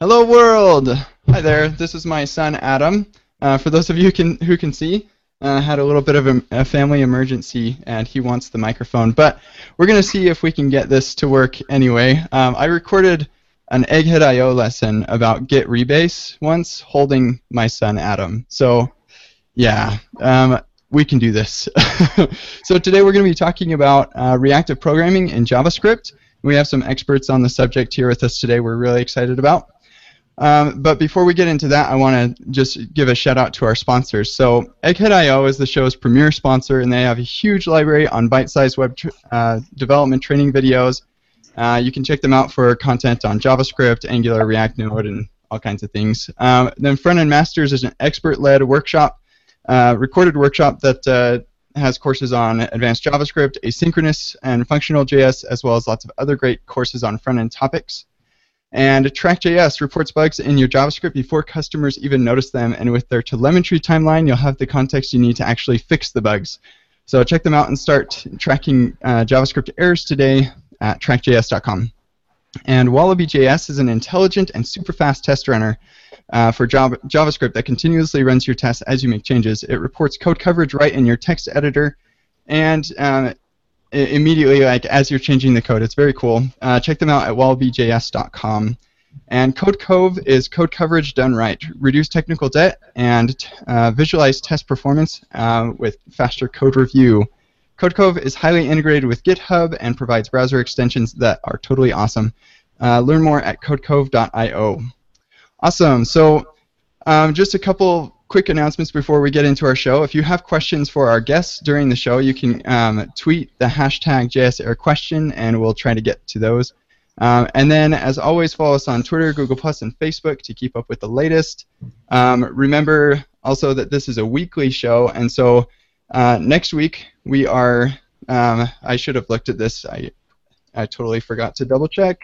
Hello, world! Hi there. This is my son Adam. Uh, for those of you who can who can see, uh, had a little bit of a, a, family emergency, and he wants the microphone. But we're gonna see if we can get this to work anyway. Um, I recorded an Egghead.io lesson about Git rebase once, holding my son Adam. So, yeah, um, we can do this. so today we're going to be talking about uh, reactive programming in JavaScript. We have some experts on the subject here with us today. We're really excited about. Um, but before we get into that, I want to just give a shout out to our sponsors. So Egghead.io is the show's premier sponsor, and they have a huge library on bite-sized web tr- uh, development training videos. Uh, you can check them out for content on JavaScript, Angular, React Node, and all kinds of things. Um, then Front End Masters is an expert-led workshop, uh, recorded workshop that uh, has courses on advanced JavaScript, asynchronous, and functional JS, as well as lots of other great courses on front-end topics. And Track.js reports bugs in your JavaScript before customers even notice them, and with their telemetry timeline, you'll have the context you need to actually fix the bugs. So check them out and start tracking uh, JavaScript errors today at trackjs.com. And Wallaby.js is an intelligent and super fast test runner uh, for Java, JavaScript that continuously runs your tests as you make changes. It reports code coverage right in your text editor, and uh, immediately like as you're changing the code. It's very cool. Uh, check them out at wallabyjs.com. And Codecov is code coverage done right. Reduce technical debt and uh, visualize test performance uh, with faster code review. Codecov is highly integrated with GitHub and provides browser extensions that are totally awesome. Uh, learn more at codecov.io. Awesome. So um, just a couple quick announcements before we get into our show. If you have questions for our guests during the show, you can um, tweet the hashtag JSAirQuestion, and we'll try to get to those. Um, and then, as always, follow us on Twitter, Google Plus, and Facebook to keep up with the latest. Um, remember also that this is a weekly show, and so uh, next week we are. Um, I should have looked at this. I I totally forgot to double check.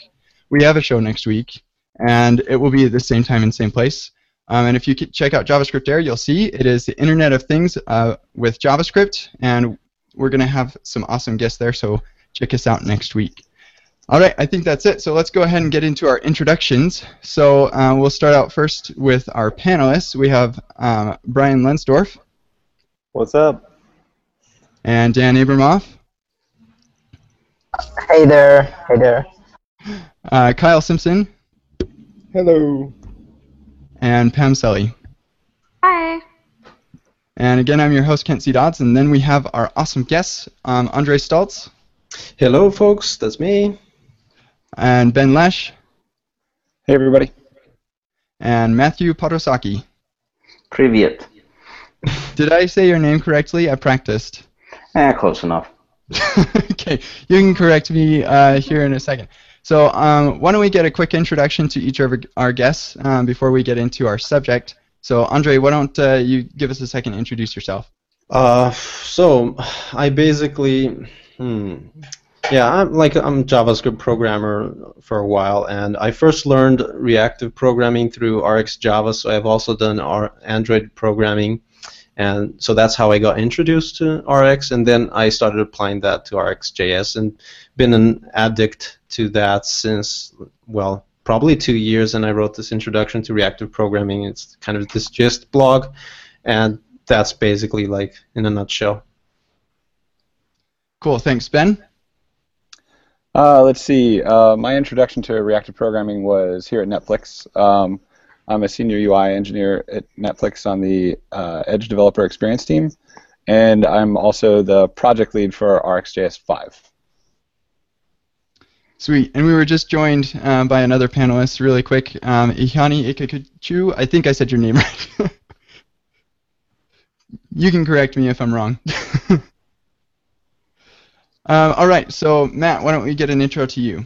We have a show next week, and it will be at the same time and same place. Um, and if you check out JavaScript Air, you'll see it is the Internet of Things uh, with JavaScript, and we're going to have some awesome guests there, so check us out next week. All right, I think that's it. So let's go ahead and get into our introductions. So uh, we'll start out first with our panelists. We have um, Brian Lonsdorf. What's up? And Dan Abramov. Hey there. Hey there. Uh, Kyle Simpson. Hello and Pam Selle. Hi. And again, I'm your host, Kent C. Dodds, and then we have our awesome guests, um, Andre Staltz. Hello, folks, that's me. And Ben Lesh. Hey, everybody. And Matthew Podwysocki. Privyet. Did I say your name correctly? I practiced. Eh, close enough. okay, you can correct me uh, here in a second. So um, why don't we get a quick introduction to each of our guests um, before we get into our subject. So Andre, why don't uh, you give us a second to introduce yourself? Uh, so I basically, hmm, yeah, I'm like I'm a JavaScript programmer for a while, and I first learned reactive programming through RxJava. So I've also done R- Android programming, and so that's how I got introduced to Rx, and then I started applying that to RxJS, and been an addict to that since well probably two years and i wrote this introduction to reactive programming. It's kind of this gist blog and that's basically like in a nutshell. Cool. Thanks ben. Uh, let's see. Uh, my introduction to reactive programming was here at netflix. Um, i'm a senior ui engineer at netflix on the uh, edge developer experience team and i'm also the project lead for rxjs 5 Sweet. And we were just joined um, by another panelist, really quick, um, Iheanyi Ekechukwu. I think I said your name right. you can correct me if I'm wrong. um, all right. So Matt, why don't we get an intro to you?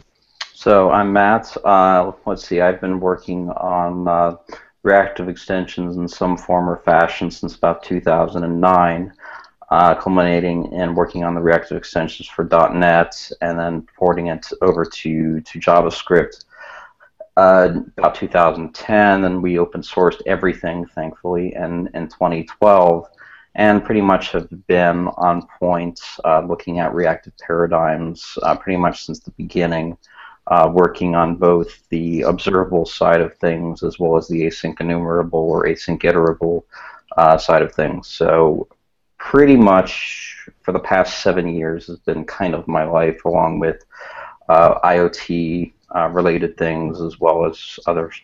So I'm Matt. Uh, let's see. I've been working on uh, reactive extensions in some form or fashion since about 2009 uh, culminating in working on the reactive extensions for .NET and then porting it over to, to JavaScript. Uh, about 2010, and we open sourced everything, thankfully, in, in 2012, and pretty much have been on point uh, looking at reactive paradigms uh, pretty much since the beginning. uh, working on both the observable side of things as well as the async enumerable or async iterable uh, side of things. So pretty much for the past seven years has been kind of my life along with uh, IoT uh, related things as well as others.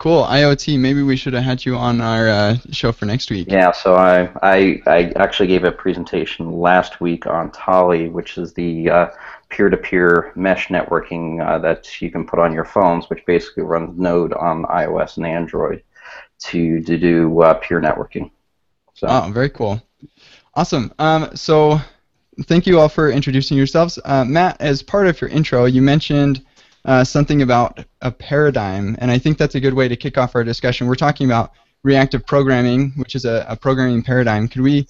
Cool. IoT. Maybe we should have had you on our uh, show for next week. Yeah. So I, I I actually gave a presentation last week on Thali, which is the uh, peer-to-peer mesh networking uh, that you can put on your phones, which basically runs Node on iOS and Android to to do uh, peer networking. So. Oh, very cool. Awesome. Um, so thank you all for introducing yourselves. Uh, Matt, as part of your intro, you mentioned uh, something about a paradigm, and I think that's a good way to kick off our discussion. We're talking about reactive programming, which is a, a programming paradigm. Could we?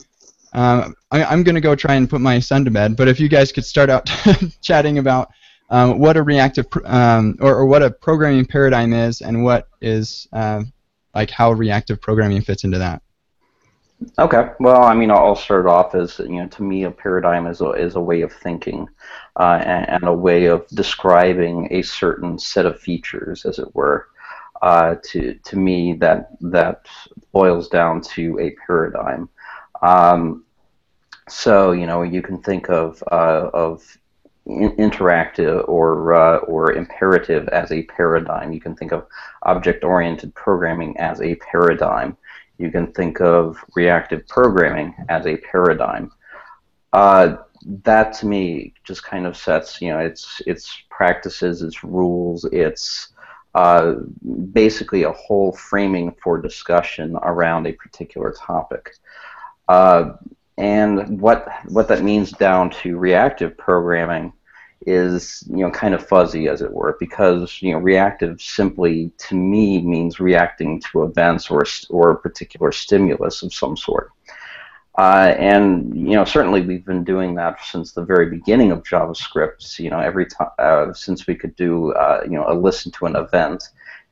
Um, I, am going to go try and put my son to bed, but if you guys could start out chatting about um, what a reactive um, or, or, what a programming paradigm is, and what is uh, like how reactive programming fits into that. Okay. Well, I mean, I'll start off as you know, to me, a paradigm is a is a way of thinking, uh, and, and, a way of describing a certain set of features, as it were. Uh, to to me, that that boils down to a paradigm. Um, so you know, you can think of uh, of interactive or uh, or imperative as a paradigm. You can think of object-oriented programming as a paradigm. You can think of reactive programming as a paradigm. Uh, that to me just kind of sets, you know, its its practices, its rules, its uh, basically a whole framing for discussion around a particular topic. And what what that means down to reactive programming is you know kind of fuzzy as it were because you know reactive simply to me means reacting to events or or a particular stimulus of some sort. Uh, and you know certainly we've been doing that since the very beginning of JavaScript you know every time uh, since we could do uh, you know a listen to an event.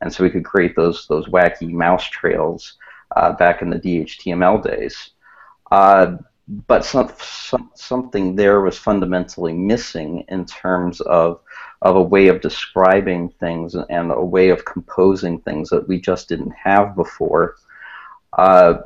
And so we could create those those wacky mouse trails uh, back in the DHTML days uh, but some, some, something there was fundamentally missing in terms of of a way of describing things and a way of composing things that we just didn't have before. Uh,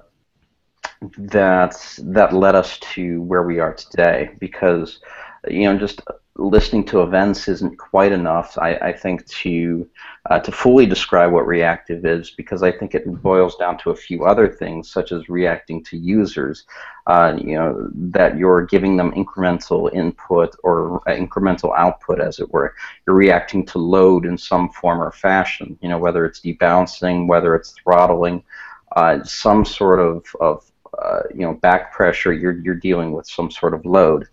that that led us to where we are today because you know just listening to events isn't quite enough, I, I think, to uh, to fully describe what reactive is, because I think it boils down to a few other things, such as reacting to users. Uh, you know that you're giving them incremental input or incremental output, as it were. You're reacting to load in some form or fashion. You know whether it's debouncing, whether it's throttling, uh, some sort of of uh, you know back pressure. You're you're dealing with some sort of load.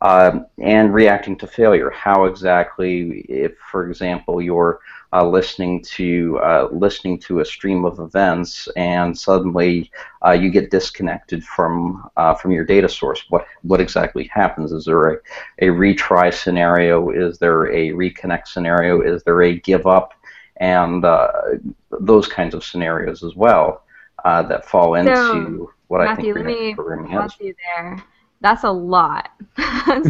Um, and reacting to failure. How exactly, if for example you're uh, listening to uh, listening to a stream of events and suddenly uh, you get disconnected from uh, from your data source, what what exactly happens? Is there a, a retry scenario? Is there a reconnect scenario? Is there a give up? And uh, those kinds of scenarios as well uh, that fall into what Matthew, I think let me programming is. You there that's a lot. so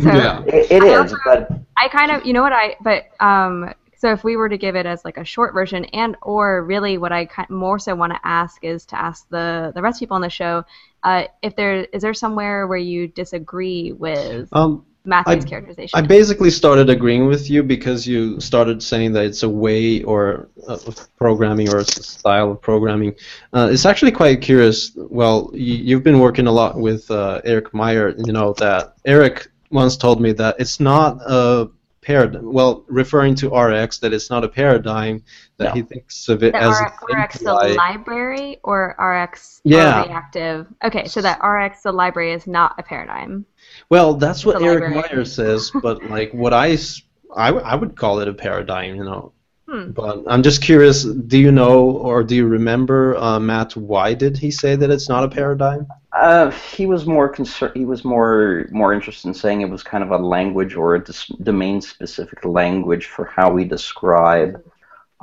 yeah, it, it is. Also, but I kind of, you know what I, but um, so if we were to give it as like a short version, and or really what I more so want to ask is to ask the the rest of people on the show, uh, if there is there somewhere where you disagree with. Um, Matthew's I, characterization. I basically started agreeing with you because you started saying that it's a way or uh, programming or a style of programming. Uh, it's actually quite curious. Well, you, have been working a lot with uh, Erik Meijer. You know that Eric once told me that it's not a paradigm. Well, referring to RX, that it's not a paradigm. That no. he thinks of it that as RX the library or RX yeah. reactive. Okay, so that RX the library is not a paradigm. Well, that's what Erik Meijer says, but like what I, I, I would call it a paradigm, you know. Hmm. But I'm just curious. Do you know or do you remember, uh, Matt? Why did he say that it's not a paradigm? Uh, he was more concerned. He was more more interested in saying it was kind of a language or a dis- domain-specific language for how we describe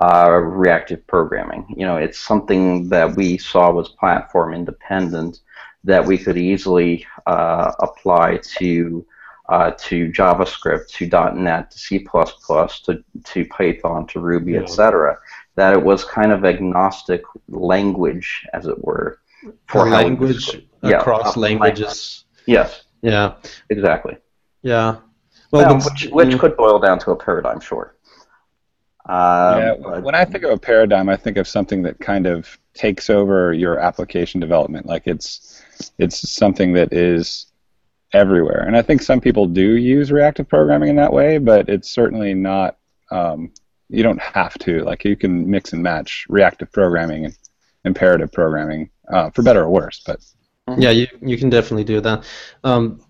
uh, reactive programming. You know, it's something that we saw was platform independent that we could easily uh, apply to uh, to JavaScript, to .NET, to C++, to, to Python, to Ruby, Yeah. etc. That it was kind of agnostic language, as it were, For how language yeah, across uh, languages. Yes, Yeah, exactly. yeah. Well, Well, which, which could boil down to a paradigm, sure. Um, yeah, but- when I think of a paradigm, I think of something that kind of takes over your application development. Like it's it's something that is everywhere. And I think some people do use reactive programming in that way, but it's certainly not. Um, you don't have to. Like you can mix and match reactive programming and imperative programming uh, for better or worse. But Yeah, you you can definitely do that. Um,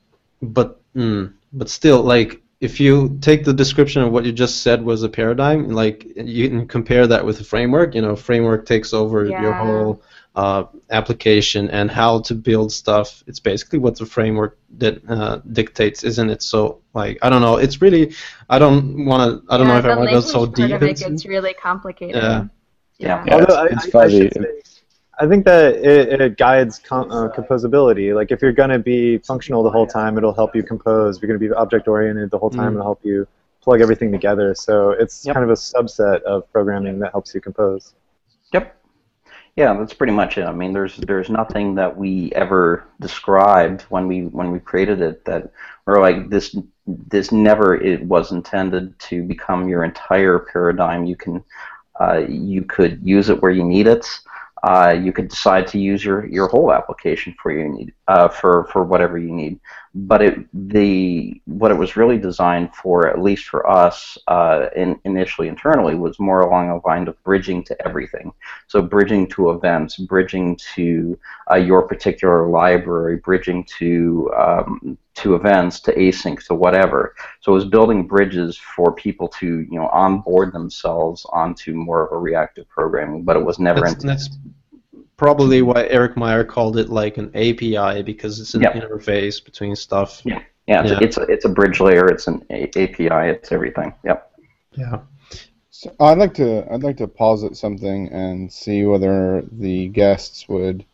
but mm, but still, like if you take the description of what you just said was a paradigm, like you can compare that with a framework. You know, framework takes over your whole uh, application and how to build stuff. It's basically what the framework that uh, dictates, isn't it? So like I don't know. It's really I don't want to. I don't know if I want to go so language part deep of it into. gets really complicated. Yeah. Yeah. Yeah, Although it's- I, it's I- I fuzzy. should say, I think that it, it guides com- uh, composability. Like if you're going to be functional the whole time, it'll help you compose. If you're going to be object oriented the whole time, Mm. it'll help you plug everything together. So it's Yep. kind of a subset of programming that helps you compose. Yep. Yeah, that's pretty much it. I mean, there's there's nothing that we ever described when we when we created it that we're like this this never it was intended to become your entire paradigm. You can uh, you could use it where you need it. Uh, you could decide to use your, your whole application for you need uh, for for whatever you need. But it the what it was really designed for, at least for us, uh, in, initially internally, was more along the line of bridging to everything. So bridging to events, bridging to uh, your particular library, bridging to um, to events, to async, to whatever. So it was building bridges for people to you know onboard themselves onto more of a reactive programming, but it was never That's, probably why Erik Meijer called it like an API because it's an Yep. interface between stuff. Yeah. Yeah, it's, Yeah. it's a, it's a bridge layer. It's an a- API. It's everything. Yep. Yeah. So I'd like to I'd like to posit something and see whether the guests would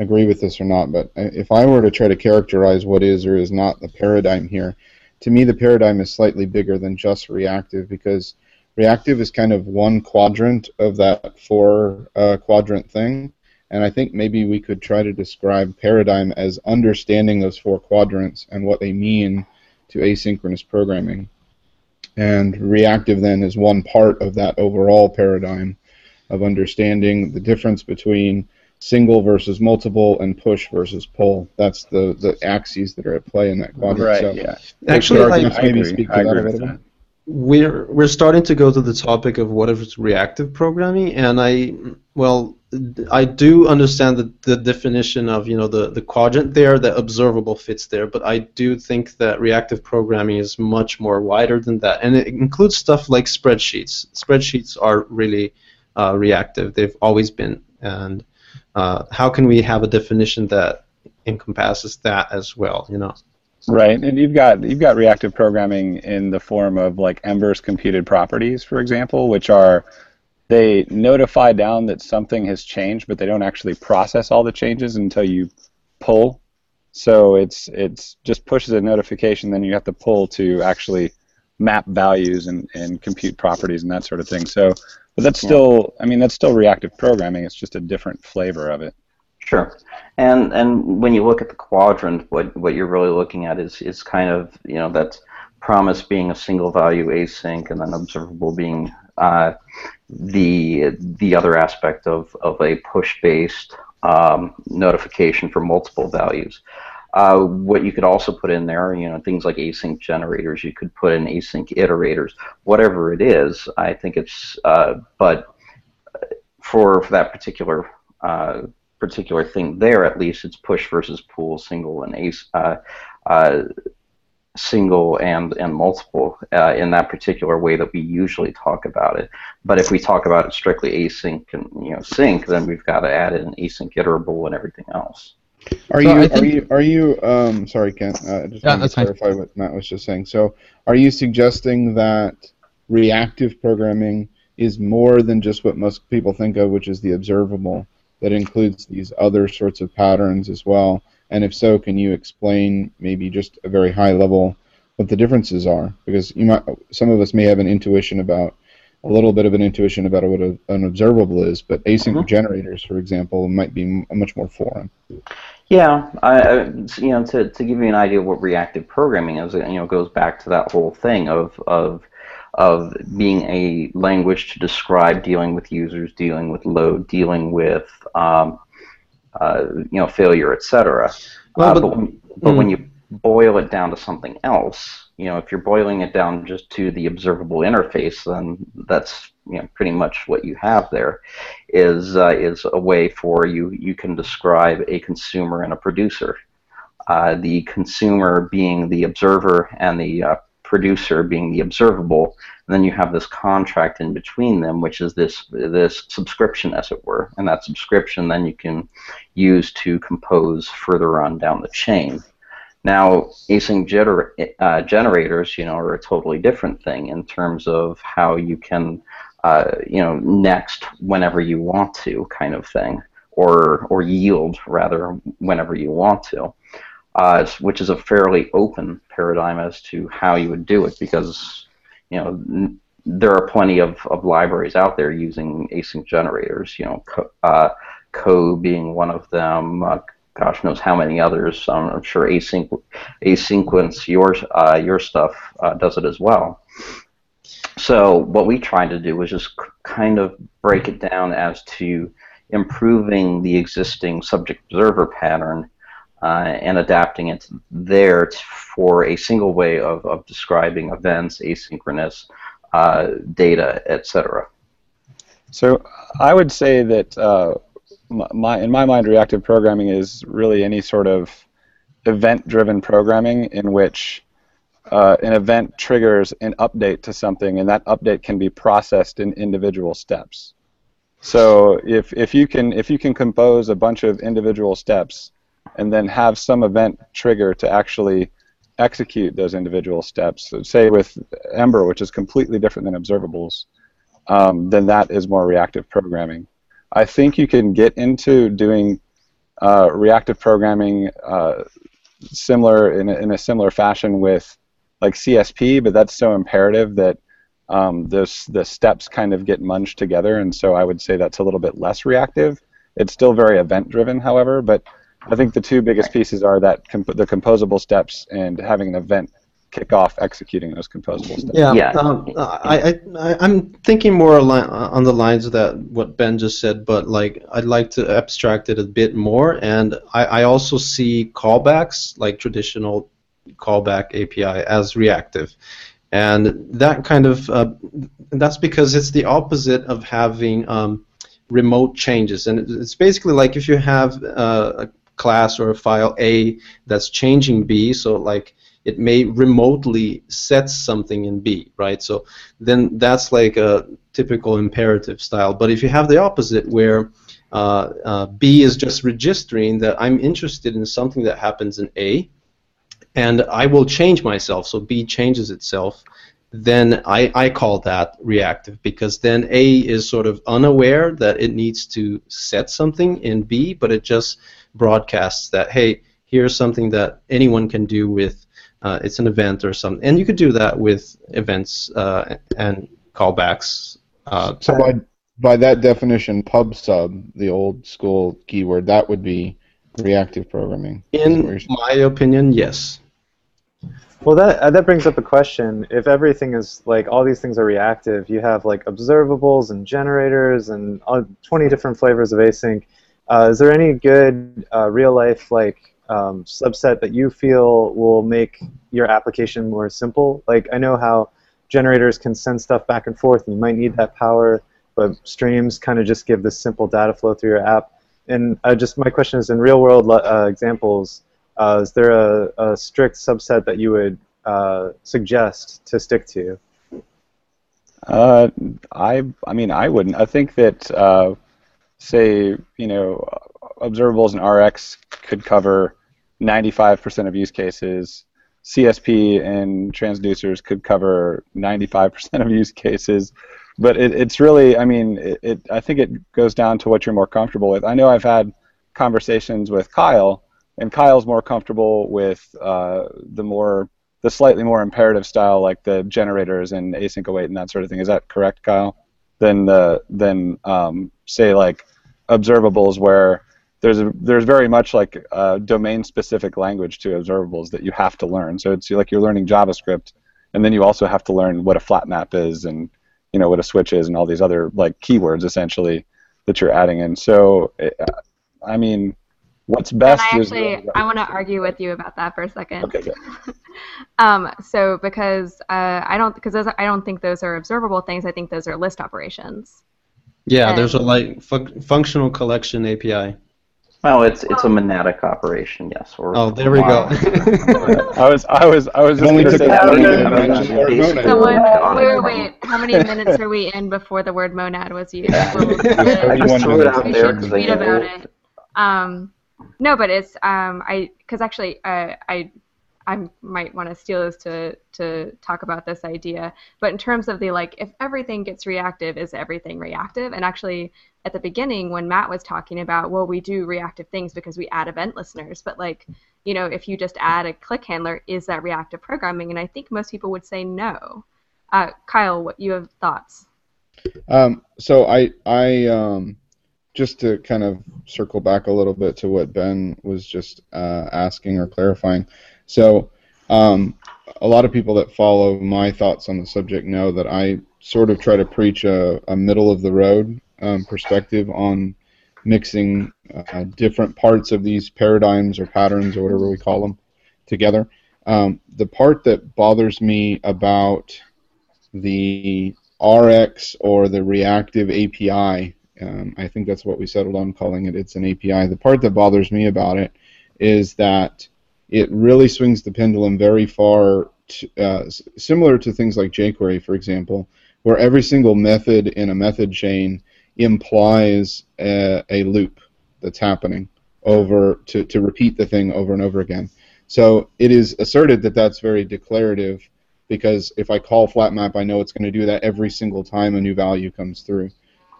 agree with this or not. But if I were to try to characterize what is or is not the paradigm here, to me the paradigm is slightly bigger than just reactive because reactive is kind of one quadrant of that four uh, quadrant thing. And I think maybe we could try to describe paradigm as understanding those four quadrants and what they mean to asynchronous programming. And reactive then is one part of that overall paradigm of understanding the difference between single versus multiple and push versus pull. That's the, the axes that are at play in that quadrant. right, So yeah. Actually, could I- maybe agree. speak to I that a agree little with bit. We're we're starting to go to the topic of what is reactive programming, and I well I do understand the, the definition of you know the, the quadrant there, the observable fits there, but I do think that reactive programming is much more wider than that, and it includes stuff like spreadsheets. Spreadsheets are really uh, reactive; they've always been, and uh, how can we have a definition that encompasses that as well? You know. Right, and you've got you've got reactive programming in the form of like Ember's computed properties, for example, which are they notify down that something has changed, but they don't actually process all the changes until you pull. So it's it's just pushes a notification, then you have to pull to actually map values and, and compute properties and that sort of thing. So, but that's still, I mean, that's still reactive programming. It's just a different flavor of it. Sure. And and when you look at the quadrant, what what you're really looking at is is kind of you know that promise being a single value async, and then observable being uh, the the other aspect of of a push based um, notification for multiple values. Uh, what you could also put in there, you know, things like async generators. You could put in async iterators, whatever it is. I think it's, uh, but for, for that particular uh, particular thing there, at least it's push versus pull, single and ace, uh, uh, single and and multiple uh, in that particular way that we usually talk about it. But if we talk about it strictly async and you know sync, then we've got to add in async iterable and everything else. Are So you I are you are you um sorry Kent uh, I just Yeah, wanted that's to fine. clarify what Matt was just saying. So are you suggesting that reactive programming is more than just what most people think of, which is the observable, that includes these other sorts of patterns as well? And if so, can you explain maybe just a very high level what the differences are because you might some of us may have an intuition about a little bit of an intuition about what a, an observable is, but async Mhm. generators, for example, might be m- much more foreign. Yeah, I, I, you know, to, to give you an idea of what reactive programming is, you know, goes back to that whole thing of of of being a language to describe dealing with users, dealing with load, dealing with um, uh, you know failure, etc. Well, uh, but- but when, but when you boil it down to something else, you know, if you're boiling it down just to the observable interface, then that's you know pretty much what you have there. Is uh, is a way for you you can describe a consumer and a producer. Uh, the consumer being the observer and the uh, producer being the observable, and then you have this contract in between them, which is this this subscription, as it were, and that subscription then you can use to compose further on down the chain. Now, async gener- uh, generators, you know, are a totally different thing in terms of how you can, uh, you know, next whenever you want to, kind of thing, or or yield rather whenever you want to, uh, which is a fairly open paradigm as to how you would do it because, you know. N- there are plenty of, of libraries out there using async generators, you know, co- uh, Co being one of them, uh, gosh knows how many others. I'm sure async, asynquence, your uh, your stuff uh, does it as well. So what we tried to do was just k- kind of break it down as to improving the existing subject observer pattern uh, and adapting it there t- for a single way of, of describing events, asynchronous uh, data, etc. So I would say that uh, my, in my mind, reactive programming is really any sort of event-driven programming in which uh, an event triggers an update to something, and that update can be processed in individual steps. So if, if you can if you can compose a bunch of individual steps and then have some event trigger to actually execute those individual steps, so say with Ember, which is completely different than observables, um, then that is more reactive programming. I think you can get into doing uh, reactive programming uh, similar in a, in a similar fashion with like CSP, but that's so imperative that um, those the steps kind of get munged together, and so I would say that's a little bit less reactive. It's still very event driven, however, but I think the two biggest pieces are that comp- the composable steps and having an event kick off executing those composable steps. Yeah, Yeah. Um, I, I, I, I'm thinking more ali- on the lines of that what Ben just said, but like I'd like to abstract it a bit more, and I, I also see callbacks, like traditional callback API, as reactive, and that kind of uh, that's because it's the opposite of having um, remote changes, and it's basically like if you have uh, a class or a file A that's changing B, so like it may remotely set something in B, right? So then that's like a typical imperative style. But if you have the opposite, where uh, uh, B is just registering that I'm interested in something that happens in A, and I will change myself, so B changes itself, then I, I call that reactive because then A is sort of unaware that it needs to set something in B, but it just broadcasts that, hey, here's something that anyone can do with uh, it's an event or something. And you could do that with events uh, and callbacks. Uh, So by by that definition, pub sub, the old school keyword, that would be reactive programming. is what you're in my opinion, yes. Well, that uh, that brings up a question. If everything is like all these things are reactive, you have like observables and generators and uh, 20 different flavors of async. Uh, is there any good uh, real life like um, subset that you feel will make your application more simple? Like I know how generators can send stuff back and forth, and you might need that power, but streams kind of just give this simple data flow through your app. And uh, just my question is, in real world uh, examples, uh, is there a, a strict subset that you would uh, suggest to stick to? I I mean I wouldn't. I think that say you know observables and RX could cover 95% of use cases. CSP and transducers could cover 95% of use cases. But it, it's really, I mean, it, it, I think it goes down to what you're more comfortable with. I know I've had conversations with Kyle, and Kyle's more comfortable with uh, the more the slightly more imperative style, like the generators and async await and that sort of thing. Is that correct, Kyle? Than the than um, say like observables where there's a, there's very much like domain specific language to observables that you have to learn. So it's like you're learning JavaScript, and then you also have to learn what a flat map is and you know what a switch is and all these other like keywords essentially that you're adding in. So I mean, what's best and I is actually I want to argue with you about that for a second. Okay, good. um, so because uh, I don't because I don't think those are observable things. I think those are list operations. Yeah, And- there's a like fu- functional collection API. Well, it's it's a monadic operation, yes. Or Oh, there we go. I was I was I was just only going to took say that. minute I to mean, mention I the mean, word monad. Someone, wait, wait, wait. How many minutes are we in before the word monad was used? Yeah. We'll- I we'll- just threw it out there because tweet I about it. Um, no, but it's um, I because actually uh, I I might want to steal this to to talk about this idea. But in terms of the like, if everything gets reactive, is everything reactive? And actually, at the beginning when Matt was talking about, well, we do reactive things because we add event listeners, but like, you know, if you just add a click handler, is that reactive programming? And I think most people would say no. Uh, Kyle, what you have thoughts? Um, so I I um, just to kind of circle back a little bit to what Ben was just uh, asking or clarifying. So um, a lot of people that follow my thoughts on the subject know that I sort of try to preach a, a middle of the road um, perspective on mixing uh, different parts of these paradigms or patterns or whatever we call them together. Um, the part that bothers me about the RX or the reactive API. Um, I think that's what we settled on calling it. It's an API. The part that bothers me about it is that it really swings the pendulum very far, to, uh, similar to things like jQuery, for example, where every single method in a method chain implies a, a loop that's happening over to, to repeat the thing over and over again. So it is asserted that that's very declarative because if I call flat map, I know it's going to do that every single time a new value comes through.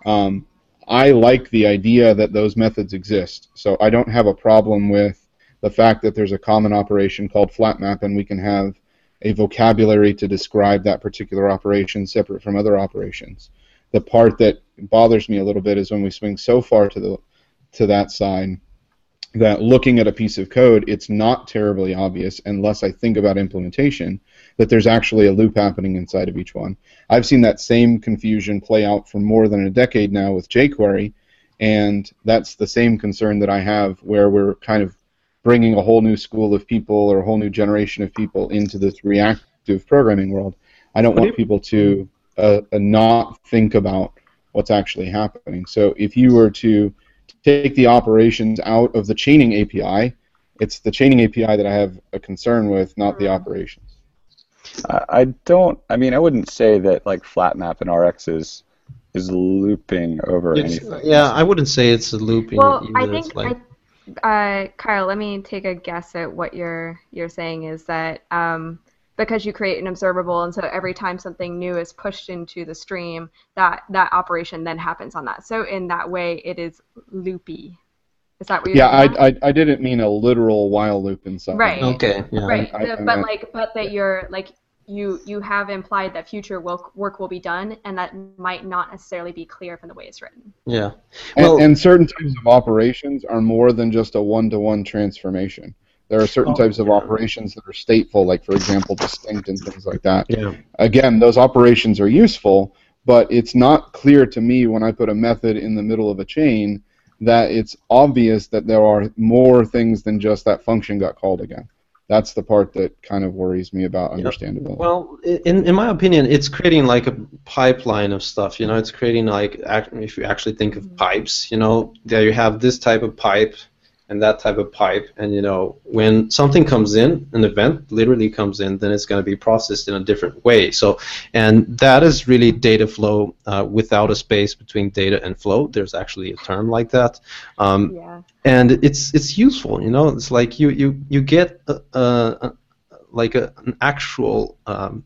Um, I like the idea that those methods exist, so I don't have a problem with the fact that there's a common operation called flat map and we can have a vocabulary to describe that particular operation separate from other operations. The part that bothers me a little bit is when we swing so far to the to that side that looking at a piece of code, it's not terribly obvious unless I think about implementation that there's actually a loop happening inside of each one. I've seen that same confusion play out for more than a decade now with jQuery, and that's the same concern that I have where we're kind of bringing a whole new school of people or a whole new generation of people into this reactive programming world. I don't want people to uh, uh, not think about what's actually happening. So if you were to take the operations out of the chaining API, it's the chaining API that I have a concern with, not the operations. I I don't. I mean, I wouldn't say that like flat map and RX is is looping over It's- anything. yeah, I wouldn't say it's a looping. Well, I either. It's think like, I, uh, Kyle, let me take a guess at what you're you're saying is that um, because you create an observable, and so every time something new is pushed into the stream, that that operation then happens on that. So in that way, it is loopy. Is that what you're Yeah. I, I, I didn't mean a literal while loop inside. Right. okay, yeah. Right, I- the- I but meant- like, but that you're like you you have implied that future work work will be done, and that might not necessarily be clear from the way it's written. Yeah. And, and certain types of operations are more than just a one-to-one transformation. There are certain Oh, types of yeah. operations that are stateful, like for example, distinct and things like that. yeah. Again, those operations are useful, but it's not clear to me when I put a method in the middle of a chain that it's obvious that there are more things than just that function got called again. That's the part that kind of worries me about understandability. Well, in in my opinion, it's creating like a pipeline of stuff. You know, it's creating like if you actually think of pipes. You know, there you have this type of pipe and that type of pipe, and you know, when something comes in, an event literally comes in, then it's going to be processed in a different way. So, and that is really data flow uh, without a space between data and flow. There's actually a term like that. Um, Yeah. and it's it's useful you know it's like you you you get a, a, a, like a, an actual um,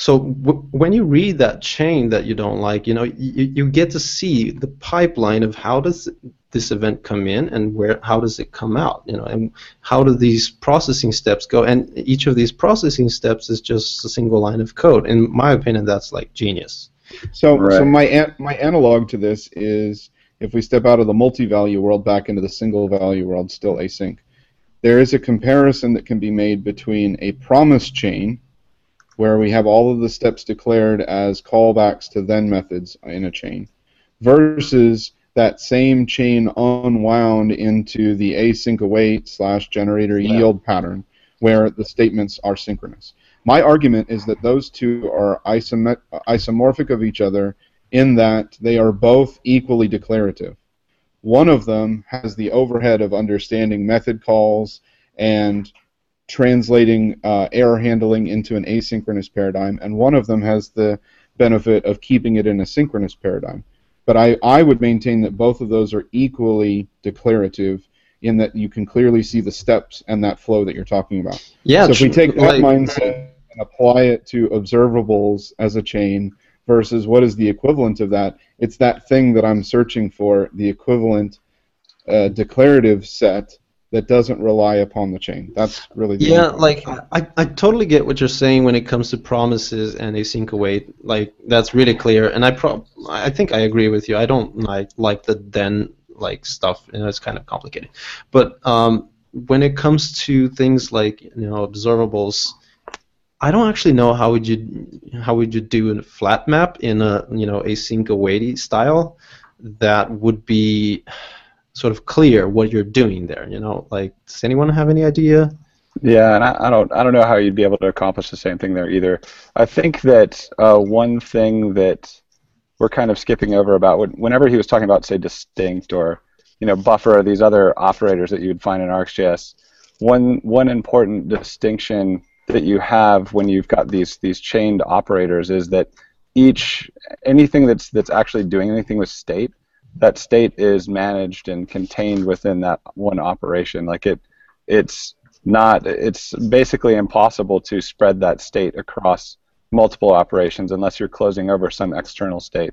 So w- when you read that chain that you don't like, you know, you, you get to see the pipeline of how does this event come in and where how does it come out, you know, and how do these processing steps go? And each of these processing steps is just a single line of code. In my opinion, that's like genius. So, Right. so my an- my analog to this is if we step out of the multi-value world back into the single-value world, still async. There is a comparison that can be made between a promise chain, where we have all of the steps declared as callbacks to then methods in a chain, versus that same chain unwound into the async await slash generator Yeah. yield pattern, where the statements are synchronous. My argument is that those two are isomet- isomorphic of each other in that they are both equally declarative. One of them has the overhead of understanding method calls and translating uh, error handling into an asynchronous paradigm, and one of them has the benefit of keeping it in a synchronous paradigm. But I, I would maintain that both of those are equally declarative in that you can clearly see the steps and that flow that you're talking about. Yeah. so if we take that like- mindset and apply it to observables as a chain versus what is the equivalent of that, it's that thing that I'm searching for, the equivalent uh, declarative set that doesn't rely upon the chain. That's really the Yeah, like. I, I totally get what you're saying when it comes to promises and async await. Like that's really clear, and I pro I think I agree with you. I don't like like the then like stuff, and it's kind of complicated. But um, when it comes to things like you know observables, I don't actually know how would you how would you do a flat map in a you know async await style that would be sort of clear what you're doing there. You know, like does anyone have any idea? Yeah, and I, I don't I don't know how you'd be able to accomplish the same thing there either. I think that uh, one thing that we're kind of skipping over about when, whenever he was talking about say distinct or you know buffer or these other operators that you'd find in RxJS, one one important distinction that you have when you've got these these chained operators is that each anything that's that's actually doing anything with state that state is managed and contained within that one operation. Like it it's not it's basically impossible to spread that state across multiple operations unless you're closing over some external state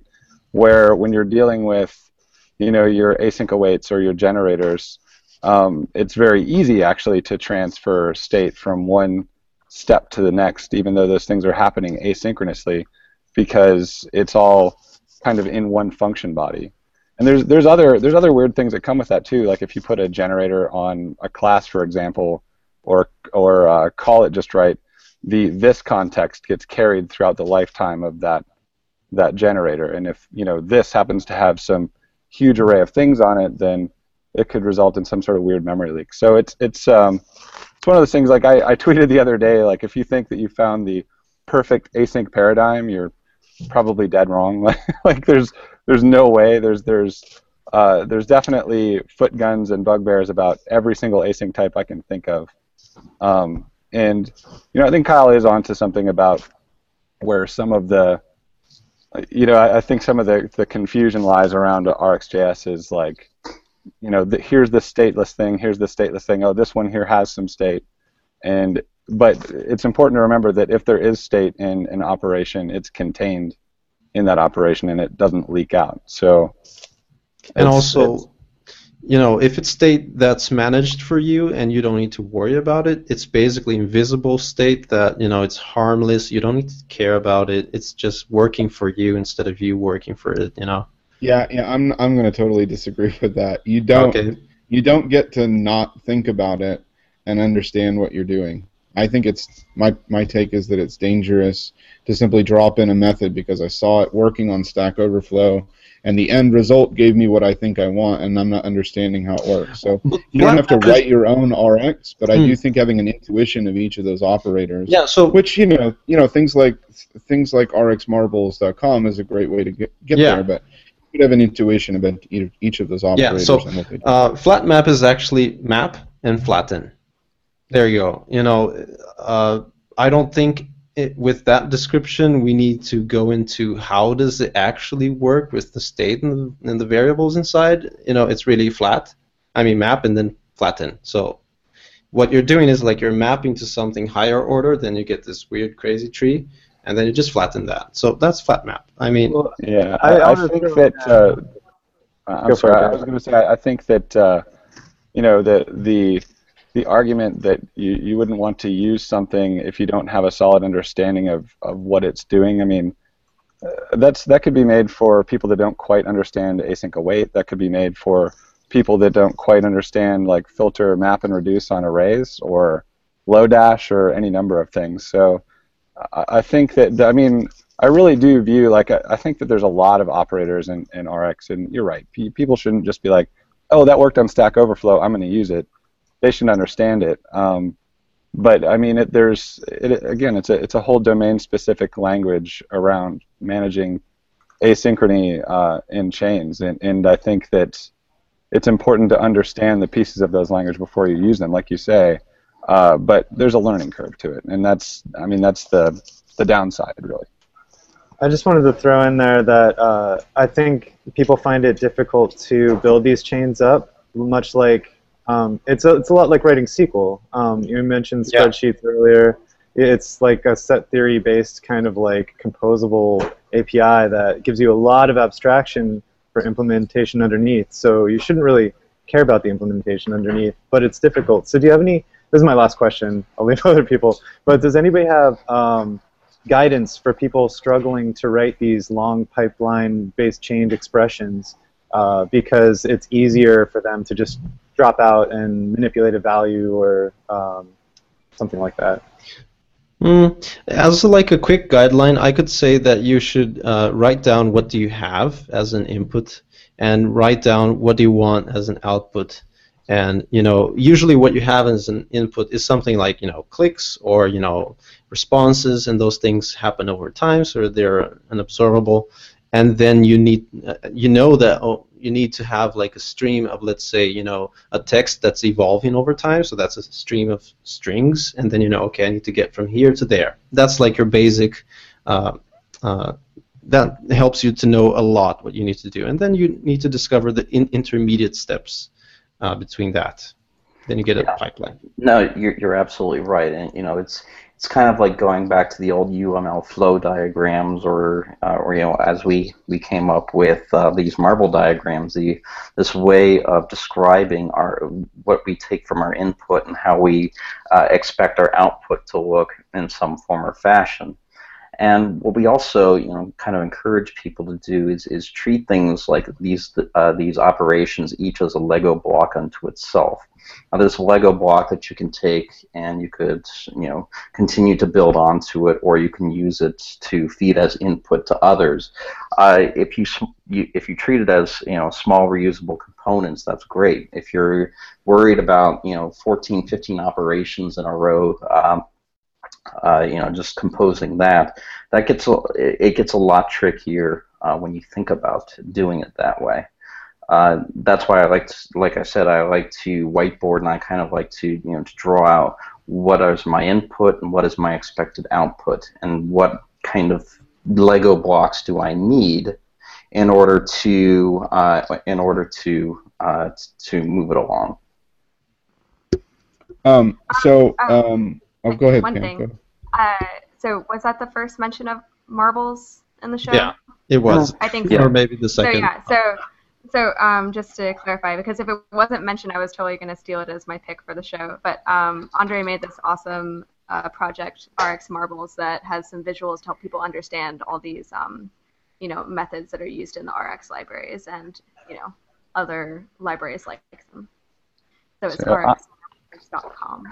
where when you're dealing with you know your async awaits or your generators um, it's very easy actually to transfer state from one step to the next even though those things are happening asynchronously because it's all kind of in one function body and there's there's other there's other weird things that come with that too. Like if you put a generator on a class, for example, or or uh, call it just right, the this context gets carried throughout the lifetime of that that generator. And if you know this happens to have some huge array of things on it, then it could result in some sort of weird memory leak. So it's it's um, it's one of those things. Like I, I tweeted the other day, like if you think that you found the perfect async paradigm, you're probably dead wrong. like there's there's no way. There's there's uh, there's definitely foot guns and bugbears about every single async type I can think of. Um, and you know, I think Kyle is onto something about where some of the you know, I, I think some of the, the confusion lies around RxJS is like, you know, the, here's the stateless thing, here's the stateless thing. Oh, this one here has some state, and but it's important to remember that if there is state in an operation, it's contained in that operation and it doesn't leak out. So, And it's- also, it's- you know, if it's state that's managed for you and you don't need to worry about it, it's basically invisible state that, you know, it's harmless. You don't need to care about it. It's just working for you instead of you working for it, you know. Yeah, yeah, I'm I'm going to totally disagree with that. You don't Okay. you don't get to not think about it and understand what you're doing. I think it's my my take is that it's dangerous to simply drop in a method because I saw it working on Stack Overflow and the end result gave me what I think I want and I'm not understanding how it works. So you don't have to write your own RX, but I Hmm. do think having an intuition of each of those operators Yeah, so which you know you know things like things like rxmarbles.com is a great way to get, get Yeah. there but you have an intuition about each, of those operators Yeah, so, and what they do. Uh, flat map is actually map and flatten. There you go. You know, uh, I don't think it, with that description we need to go into how does it actually work with the state and the, and the variables inside. You know, it's really flat. I mean, map and then flatten. So what you're doing is like you're mapping to something higher order, then you get this weird crazy tree, and then you just flatten that. So that's flat map. I mean, Well, Yeah, I- I, I I think throw that. Uh, I'm Go sorry. I was going to say. I I think that uh, you know the the the argument that you, you wouldn't want to use something if you don't have a solid understanding of, of what it's doing. I mean, uh, that's that could be made for people that don't quite understand async await. That could be made for people that don't quite understand like filter, map, and reduce on arrays or Lodash or any number of things. So I, I think that I mean I really do view like I, I think that there's a lot of operators in, in RX, and you're right. P- people shouldn't just be like, oh, that worked on Stack Overflow. I'm going to use it. They should understand it. Um, but I mean, it, there's it, again, it's a it's a whole domain specific language around managing asynchrony uh, in chains, and and I think that it's important to understand the pieces of those language before you use them, like you say. Uh, but there's a learning curve to it, and that's I mean that's the the downside really. I just wanted to throw in there that uh, I think people find it difficult to build these chains up, much like um, it's a, it's a lot like writing SQL. Um, you mentioned Yeah. spreadsheets earlier. It's like a set theory based kind of like composable API that gives you a lot of abstraction for implementation underneath. So you shouldn't really care about the implementation underneath, but it's difficult. So do you have any? This is my last question. I'll leave other people. But does anybody have um, guidance for people struggling to write these long pipeline-based chained expressions uh, because it's easier for them to just drop out and manipulate a value or um, something like that. Mm, as like a quick guideline, I could say that you should uh, write down what do you have as an input, and write down what do you want as an output. And you know, usually what you have as an input is something like you know clicks or you know responses, and those things happen over time, so they're unobservable. And then you need, uh, you know that oh, you need to have like a stream of let's say you know a text that's evolving over time. So that's a stream of strings, and then you know okay, I need to get from here to there. That's like your basic. Uh, uh, that helps you to know a lot what you need to do, and then you need to discover the in- intermediate steps uh, between that. Then you get a Yeah. pipeline. No, you're, you're absolutely right, and you know it's it's kind of like going back to the old UML flow diagrams, or uh, or you know as we we came up with uh, these marble diagrams, the this way of describing our what we take from our input and how we uh, expect our output to look in some form or fashion. And what we also, you know, kind of encourage people to do is, is treat things like these uh, these operations each as a Lego block unto itself. Now, a Lego block that you can take and you could, you know, continue to build onto it, or you can use it to feed as input to others. Uh, if you, you if you treat it as, you know, small reusable components, that's great. If you're worried about, you know, 14, 15 operations in a row, um, uh, you know, just composing that, that gets a, it it gets a lot trickier uh, when you think about doing it that way. Uh, that's why I like, to, like I said, I like to whiteboard and I kind of like to, you know, to draw out what is my input and what is my expected output and what kind of Lego blocks do I need in order to, uh, in order to, uh, to move it along. Um, so, um, oh, go ahead, One Cam, thing. ahead. Uh, so was that the first mention of marbles in the show? Yeah, it was, I think Yeah. so. or maybe the second. So second. yeah, so so um, just to clarify, because if it wasn't mentioned, I was totally going to steal it as my pick for the show. But um, Andre made this awesome uh, project, RX Marbles, that has some visuals to help people understand all these, um, you know, methods that are used in the RX libraries and you know other libraries like them. So it's So, uh, rx.com.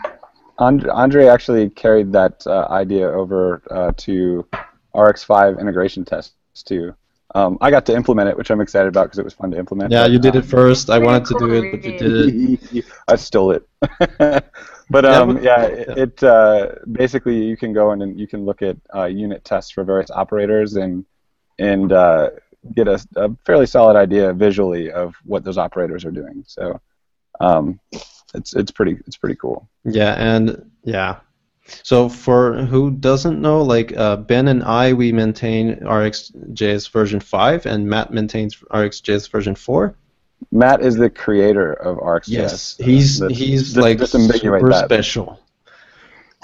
And- Andre actually carried that uh, idea over uh, to RX5 integration tests too. Um, I got to implement it, which I'm excited about because it was fun to implement. Yeah, but, you did um, it first. I wanted to do it, but you did it. I stole it. but Yeah, um, yeah, it, it uh, basically you can go in and you can look at uh, unit tests for various operators and and uh, get a, a fairly solid idea visually of what those operators are doing. So um, it's it's pretty it's pretty cool. Yeah, and yeah. So for who doesn't know, like uh, Ben and I, we maintain RxJS version 5, and Matt maintains RxJS version 4. Matt is the creator of RxJS. Yes, he's Let's he's like super that. special.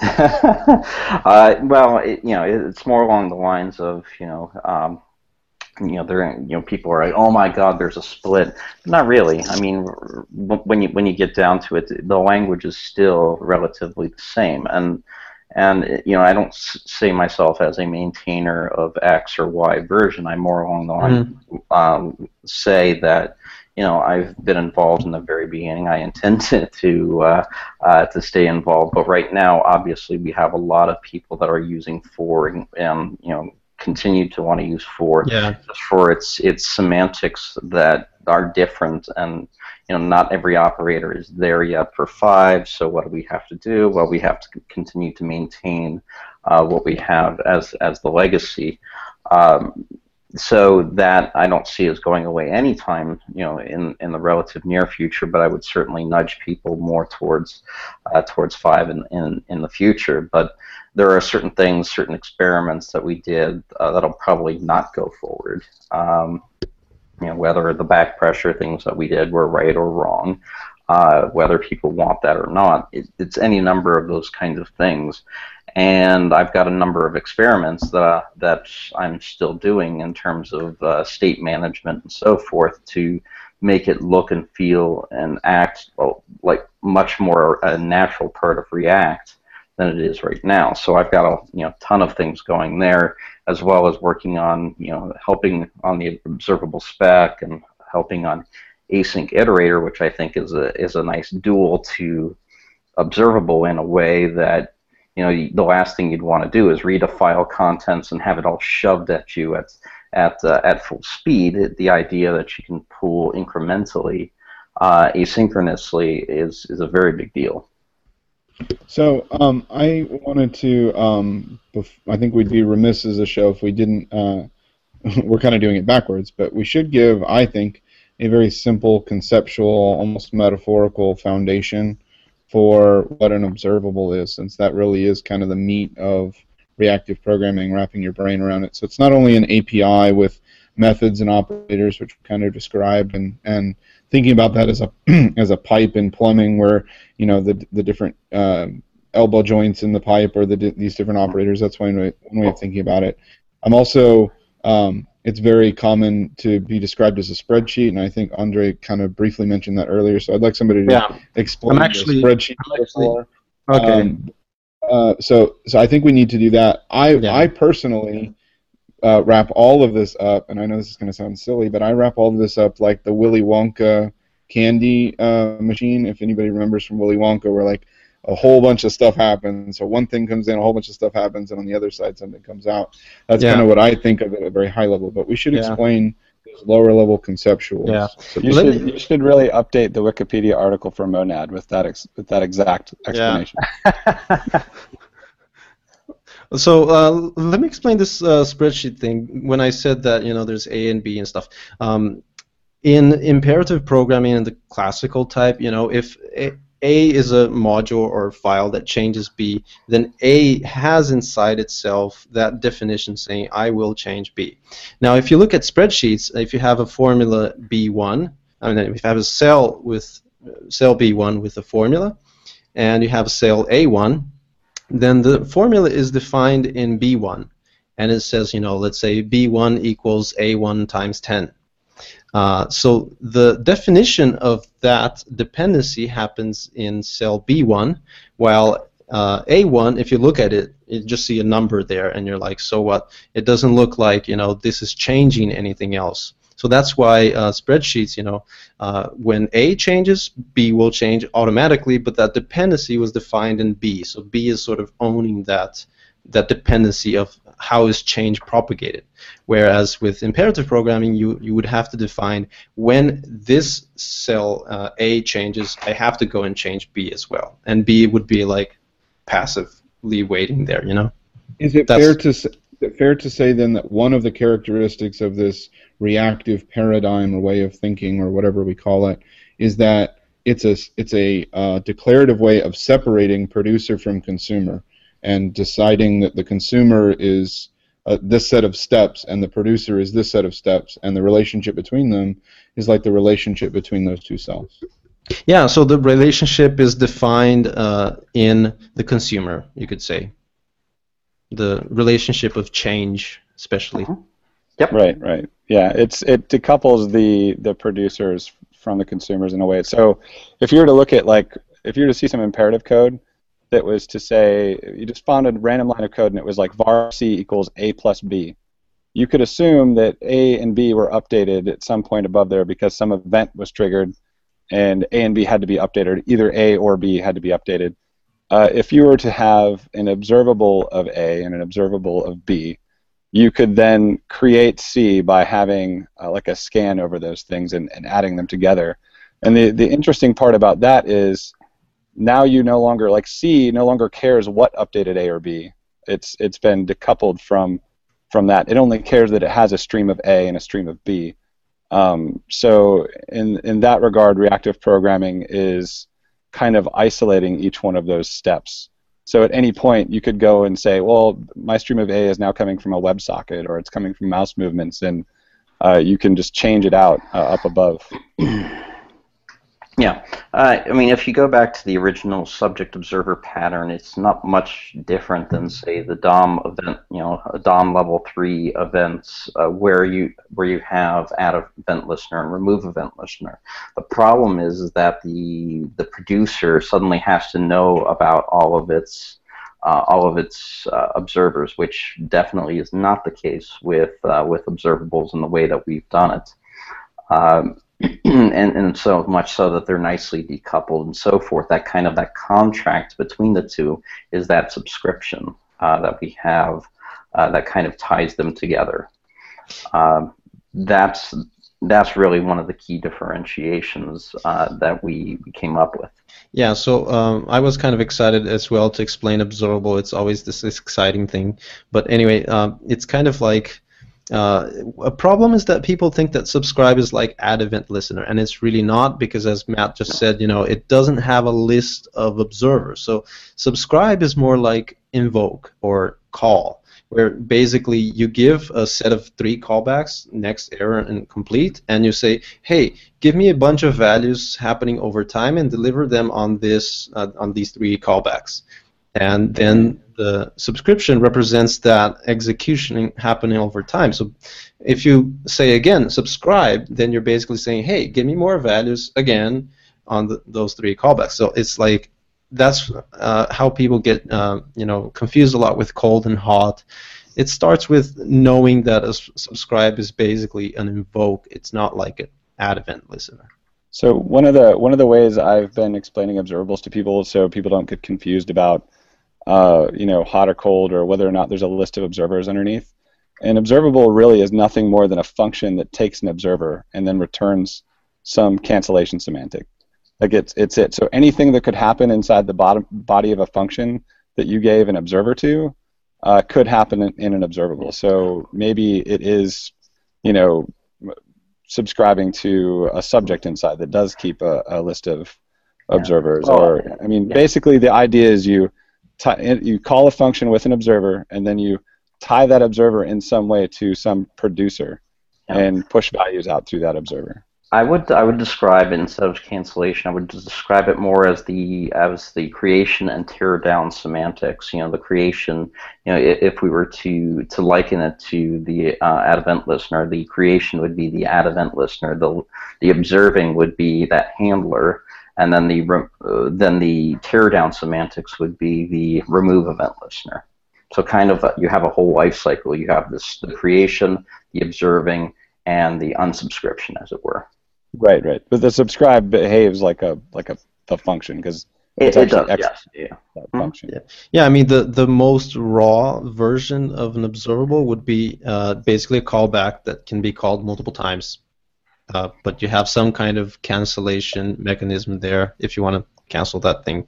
uh, well, it, you know, it's more along the lines of you know. Um, you know, there, you know, people are like, "Oh my God, there's a split." Not really. I mean, when you when you get down to it, the language is still relatively the same, and and you know, I don't say myself as a maintainer of X or Y version. I more along the line mm-hmm. um, say that you know I've been involved in the very beginning. I intend to to, uh, uh, to stay involved, but right now, obviously, we have a lot of people that are using four and, and you know continue to want to use four yeah. just for its its semantics that are different and you know not every operator is there yet for five. So what do we have to do? Well we have to continue to maintain uh, what we have as as the legacy. Um, so that I don't see as going away anytime, you know, in, in the relative near future. But I would certainly nudge people more towards uh, towards five in, in in the future. But there are certain things, certain experiments that we did uh, that'll probably not go forward. Um, you know, whether the back pressure things that we did were right or wrong, uh, whether people want that or not. It, it's any number of those kinds of things and I've got a number of experiments that that I'm still doing in terms of uh, state management and so forth to make it look and feel and act like much more a natural part of React than it is right now. So I've got a you know ton of things going there, as well as working on you know helping on the observable spec and helping on async iterator, which I think is a is a nice dual to observable in a way that you know, the last thing you'd want to do is read a file contents and have it all shoved at you at at uh, at full speed. The idea that you can pull incrementally, uh, asynchronously, is is a very big deal. So um, I wanted to. Um, I think we'd be remiss as a show if we didn't. Uh, we're kind of doing it backwards, but we should give, I think, a very simple, conceptual, almost metaphorical foundation for what an observable is, since that really is kind of the meat of reactive programming, wrapping your brain around it. So it's not only an API with methods and operators, which we kind of described, and, and thinking about that as a as a pipe in plumbing, where you know the the different uh, elbow joints in the pipe or the these different operators. That's one way one way of thinking about it. I'm also um, it's very common to be described as a spreadsheet, and I think Andre kind of briefly mentioned that earlier. So I'd like somebody to yeah. explain I'm actually, the spreadsheet. I'm actually, okay. Um, uh, so so I think we need to do that. I yeah. I personally uh, wrap all of this up, and I know this is going to sound silly, but I wrap all of this up like the Willy Wonka candy uh, machine. If anybody remembers from Willy Wonka, where like a whole bunch of stuff happens. So one thing comes in, a whole bunch of stuff happens, and on the other side something comes out. That's yeah. kind of what I think of at a very high level. But we should yeah. explain those lower level conceptuals. Yeah, so you should you should really update the Wikipedia article for Monad with that ex- with that exact explanation. Yeah. So uh, let me explain this uh, spreadsheet thing. When I said that you know there's A and B and stuff, um, in imperative programming in the classical type, you know if a, is a module or file that changes B, then A has inside itself that definition saying I will change B. Now, if you look at spreadsheets, if you have a formula B1, I mean, if you have a cell with cell B1 with a formula, and you have a cell A1, then the formula is defined in B1, and it says, you know, let's say B1 equals A1 times 10. Uh, so the definition of that dependency happens in cell B1, while uh, A1, if you look at it, you just see a number there, and you're like, so what? It doesn't look like you know this is changing anything else. So that's why uh, spreadsheets, you know, uh, when A changes, B will change automatically, but that dependency was defined in B. So B is sort of owning that that dependency of how is change propagated. Whereas with imperative programming, you, you would have to define when this cell uh, A changes, I have to go and change B as well. And B would be like passively waiting there, you know? Is it fair to say, fair to say then that one of the characteristics of this reactive paradigm or way of thinking or whatever we call it is that it's a it's a uh, declarative way of separating producer from consumer and deciding that the consumer is uh, this set of steps and the producer is this set of steps and the relationship between them is like the relationship between those two cells. Yeah, so the relationship is defined uh, in the consumer, you could say. The relationship of change, especially. Mhm. Yep. Right, right. Yeah, it's it decouples the the producers from the consumers in a way. So if you were to look at like if you were to see some imperative code that was to say you just found a random line of code and it was like var c equals a plus b, you could assume that a and b were updated at some point above there because some event was triggered and a and b had to be updated. Either a or b had to be updated. Uh, if you were to have an observable of a and an observable of b, you could then create C by having uh, like a scan over those things and, and adding them together. And the, the interesting part about that is now you no longer like C no longer cares what updated A or B. It's it's been decoupled from from that. It only cares that it has a stream of A and a stream of B. Um, so in in that regard, reactive programming is kind of isolating each one of those steps. So at any point, you could go and say, well, my stream of A is now coming from a WebSocket, or it's coming from mouse movements, and uh, you can just change it out uh, up above. Yeah, uh, I mean, if you go back to the original subject observer pattern, it's not much different than, say, the DOM event, you know, DOM level three events, uh, where you where you have add event listener and remove event listener. The problem is, that the the producer suddenly has to know about all of its uh, all of its uh, observers, which definitely is not the case with uh, with observables in the way that we've done it. Um, and, and so much so that they're nicely decoupled and so forth. That kind of that contract between the two is that subscription uh, that we have uh, that kind of ties them together. Um, that's that's really one of the key differentiations uh, that we, came up with. Yeah, so um, I was kind of excited as well to explain observable. It's always this exciting thing. But anyway, um, it's kind of like uh, a problem is that people think that subscribe is like add event listener, and it's really not because, as Matt just said, you know, it doesn't have a list of observers. So subscribe is more like invoke or call, where basically you give a set of three callbacks, next error and complete, and you say, hey, give me a bunch of values happening over time and deliver them on this uh, on these three callbacks and then the subscription represents that execution happening over time. So if you say again subscribe, then you're basically saying, hey, give me more values again on the, those three callbacks. So it's like that's uh, how people get uh, you know confused a lot with cold and hot. It starts with knowing that a subscribe is basically an invoke. It's not like an add event listener. So one of the one of the ways I've been explaining observables to people, so people don't get confused about uh, you know, hot or cold, or whether or not there's a list of observers underneath. An observable really is nothing more than a function that takes an observer and then returns some cancellation semantic. Like it's it's it. So anything that could happen inside the bottom body of a function that you gave an observer to uh, could happen in, in, an observable. So maybe it is, you know, subscribing to a subject inside that does keep a, a list of observers. Yeah. Or I mean, yeah. basically the idea is you you call a function with an observer, and then you tie that observer in some way to some producer, yeah. and push values out through that observer. I would I would describe instead of cancellation, I would describe it more as the as the creation and tear down semantics. You know, the creation. You know, if we were to to liken it to the uh, add event listener, the creation would be the add event listener. The the observing would be that handler, and then the uh, then the teardown semantics would be the remove event listener. So kind of uh, you have a whole life cycle. You have this the creation, the observing, and the unsubscription, as it were. Right, right. But the subscribe behaves like a like a, a function because it, it does. Yes. Yeah. Mm-hmm. function. Yeah. yeah. I mean the the most raw version of an observable would be uh, basically a callback that can be called multiple times uh, but you have some kind of cancellation mechanism there if you want to cancel that thing,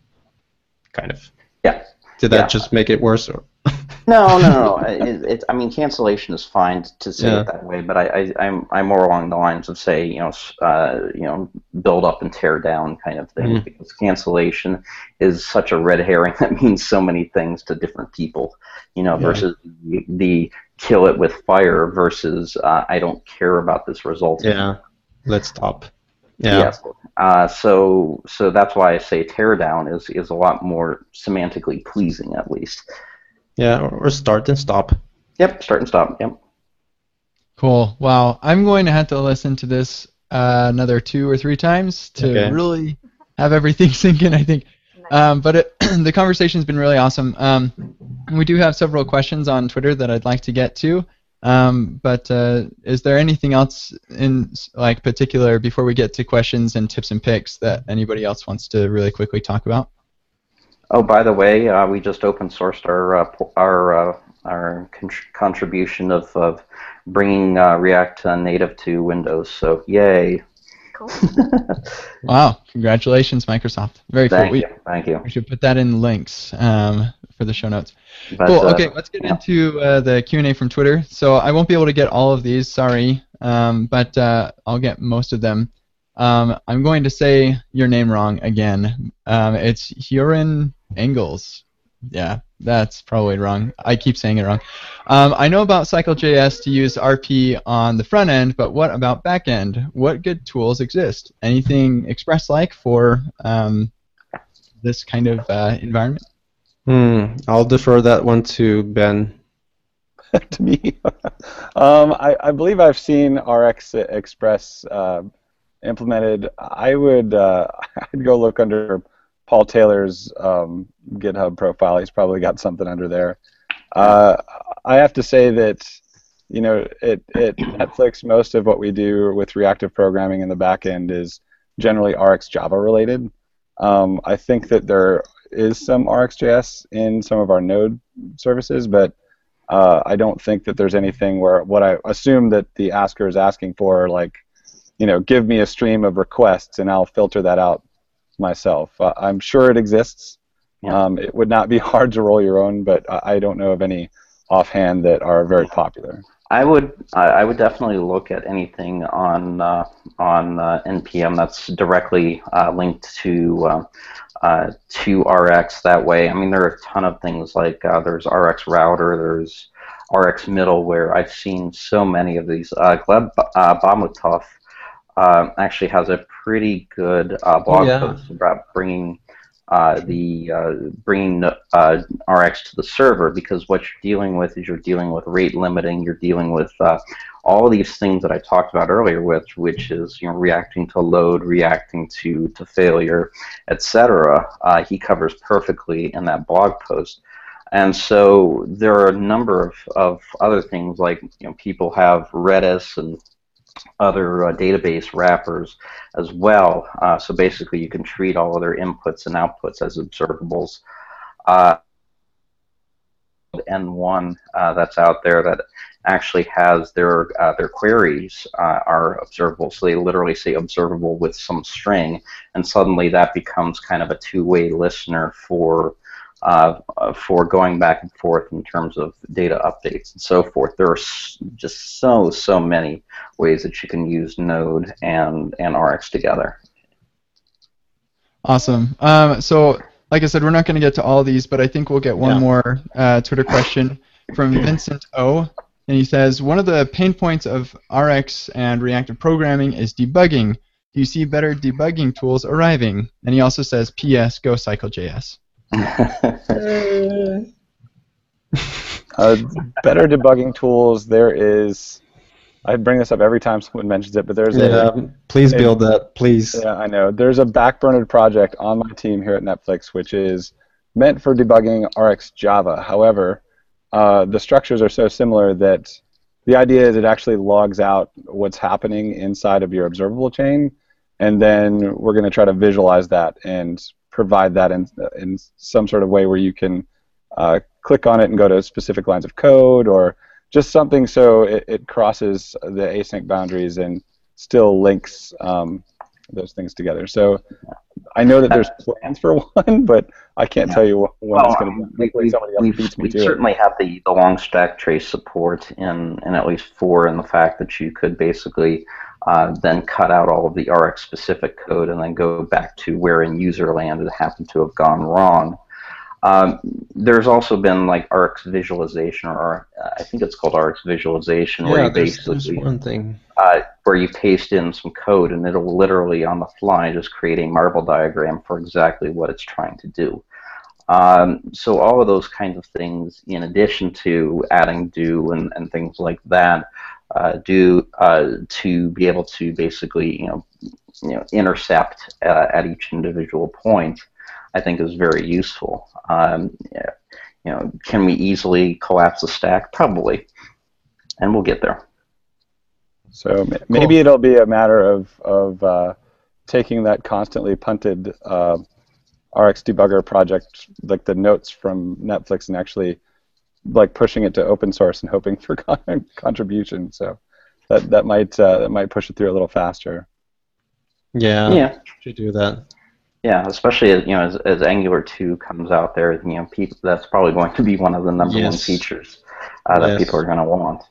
kind of. Yeah. Did that yeah. just make it worse, or? no, no, no. It, it, I mean, cancellation is fine to say yeah. it that way, but I, I, I'm, I'm more along the lines of say, you know, uh, you know, build up and tear down kind of thing, mm-hmm. because cancellation is such a red herring that means so many things to different people, you know, yeah. versus the, the, kill it with fire versus uh, I don't care about this result. Yeah let's stop. Yeah. Yes. Uh, so so that's why I say teardown is is a lot more semantically pleasing at least. Yeah, or, or start and stop. Yep, start and stop. Yep. Cool. Wow. I'm going to have to listen to this uh, another two or three times to Okay. really have everything sink in. I think. Um, but it, the conversation's been really awesome. Um, we do have several questions on Twitter that I'd like to get to. Um, but uh, is there anything else in like particular before we get to questions and tips and picks that anybody else wants to really quickly talk about? Oh, by the way, uh, we just open sourced our uh, our uh, our con- contribution of, of bringing uh, React Native to Windows. So yay! Cool. Wow! Congratulations, Microsoft. Very cool. Thank We, you, thank you. we should put that in links um, for the show notes. But, cool. uh, Okay, let's get yeah. into uh, the Q and A from Twitter. So I won't be able to get all of these. Sorry, um, but uh, I'll get most of them. Um, I'm going to say your name wrong again. Um, it's Huron Engels. Yeah, that's probably wrong. I keep saying it wrong. Um, I know about CycleJS to use RP on the front end, but what about back end? What good tools exist? Anything Express-like for um, this kind of uh, environment? Hmm. I'll defer that one to Ben. to me. um, I, I believe I've seen RX Express uh, implemented. I would uh, I'd go look under Paul Taylor's um, GitHub profile. He's probably got something under there. Uh, I have to say that you know at, Netflix, most of what we do with reactive programming in the back end is generally RX Java related. Um, I think that there is some RxJS in some of our Node services, but uh, I don't think that there's anything where what I assume that the asker is asking for, like, you know, give me a stream of requests and I'll filter that out myself. Uh, I'm sure it exists. Yeah. Um, it would not be hard to roll your own, but I I don't know of any offhand that are very popular. I would I would definitely look at anything on uh, on uh, npm that's directly uh, linked to uh, uh, to RX. That way, I mean, there are a ton of things like uh, there's RX router, there's RX middleware. I've seen so many of these. Uh, Gleb uh, Bahmutov uh, actually has a pretty good uh, blog Yeah. post about bringing uh, the uh, bringing uh, RX to the server because what you're dealing with is you're dealing with rate limiting, you're dealing with uh, all these things that I talked about earlier, with which is you know reacting to load, reacting to to failure, etc. Uh, he covers perfectly in that blog post. And so there are a number of, of other things like you know people have Redis and other uh, database wrappers as well. Uh, so basically, you can treat all other inputs and outputs as observables. Uh, N1 uh, that's out there that actually has their uh, their queries uh, are observable. So they literally say observable with some string, and suddenly that becomes kind of a two-way listener for uh, for going back and forth in terms of data updates and so forth. There are just so so many ways that you can use Node and and RX together. Awesome. Um, so, like I said, we're not going to get to all these, but I think we'll get one Yeah. more uh, Twitter question from Vincent O. And he says, one of the pain points of RX and reactive programming is debugging. Do you see better debugging tools arriving? And he also says, P.S. Go CycleJS. Uh, better debugging tools. There is. I bring this up every time someone mentions it, but there's Yeah. a Please build that, please. Yeah, I know. There's a backburnered project on my team here at Netflix which is meant for debugging RX Java. However, uh, the structures are so similar that the idea is it actually logs out what's happening inside of your observable chain, and then we're going to try to visualize that and provide that in, in some sort of way where you can uh, click on it and go to specific lines of code or just something so it, it crosses the async boundaries and still links um, those things together. So I know that there's plans for one, but I can't Yeah. tell you wh- when it's going to be. we, somebody else we, beats me we to it. certainly have the, the long stack trace support in, in at least four, and the fact that you could basically uh, then cut out all of the RX specific code and then go back to where in user land it happened to have gone wrong. Um, there's also been like ARX visualization, or uh, I think it's called ARX visualization, where you there's, there's basically one thing. uh, where you paste in some code and it'll literally on the fly just create a marble diagram for exactly what it's trying to do. Um, so all of those kinds of things, in addition to adding do and, and things like that, uh, do uh, to be able to basically you know you know intercept uh, at each individual point, I think is very useful. Um, yeah, you know, can we easily collapse a stack? Probably, and we'll get there. So ma- maybe it'll be a matter of of uh, taking that constantly punted uh, RX debugger project, like the notes from Netflix, and actually like pushing it to open source and hoping for con- contribution. So that that might uh, that might push it through a little faster. Yeah, Yeah. should do that. Yeah, especially as you know, as, as Angular two comes out there, you know, people that's probably going to be one of the number one features uh, that Yes. people are going to want.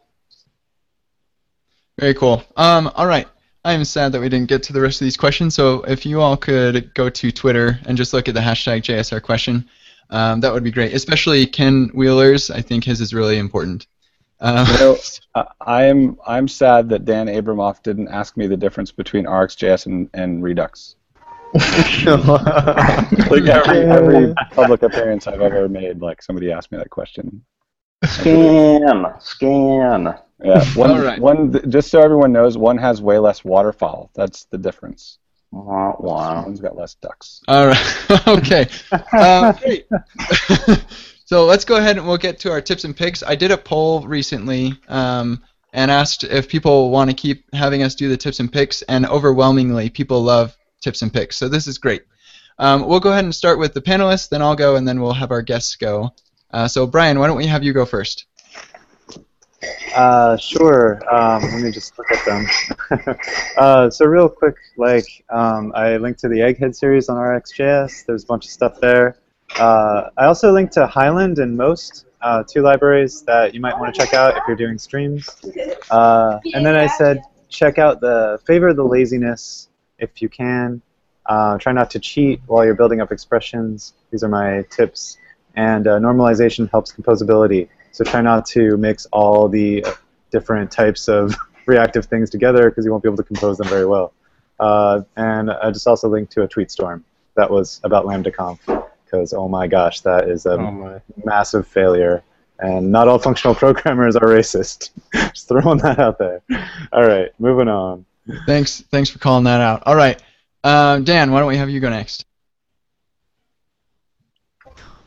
Very cool. Um, all right. I'm sad that we didn't get to the rest of these questions. So if you all could go to Twitter and just look at the hashtag jsAir question, um, that would be great. Especially Ken Wheeler's. I think his is really important. Um, You know, I- I'm I'm sad that Dan Abramov didn't ask me the difference between RxJS and, and Redux. Like every every public appearance I've ever made, like somebody asked me that question. Scan, scan. Yeah, one, All right. one. Just so everyone knows, one has way less waterfowl. That's the difference. Wow, wow. One's got less ducks. All right. okay. Great. so let's go ahead and we'll get to our tips and picks. I did a poll recently um, and asked if people want to keep having us do the tips and picks, and overwhelmingly, people love tips and picks. So this is great. Um, we'll go ahead and start with the panelists, then I'll go, and then we'll have our guests go. Uh, so Brian, why don't we have you go first? Uh, sure. Um, let me just look at them. uh, so real quick, like um, I linked to the Egghead series on RxJS. There's a bunch of stuff there. Uh, I also linked to Highland and Most, uh, two libraries that you might want to check out if you're doing streams. Uh, and then I said check out the Favor the Laziness if you can. Uh, try not to cheat while you're building up expressions. These are my tips. And normalization helps composability. So try not to mix all the uh, different types of reactive things together because you won't be able to compose them very well. Uh, and I just also linked to a tweet storm that was about LambdaConf because oh my gosh, that is a Oh massive failure. And not all functional programmers are racist. just throwing that out there. All right, moving on. Thanks. Thanks for calling that out. All right. Uh, Dan, why don't we have you go next?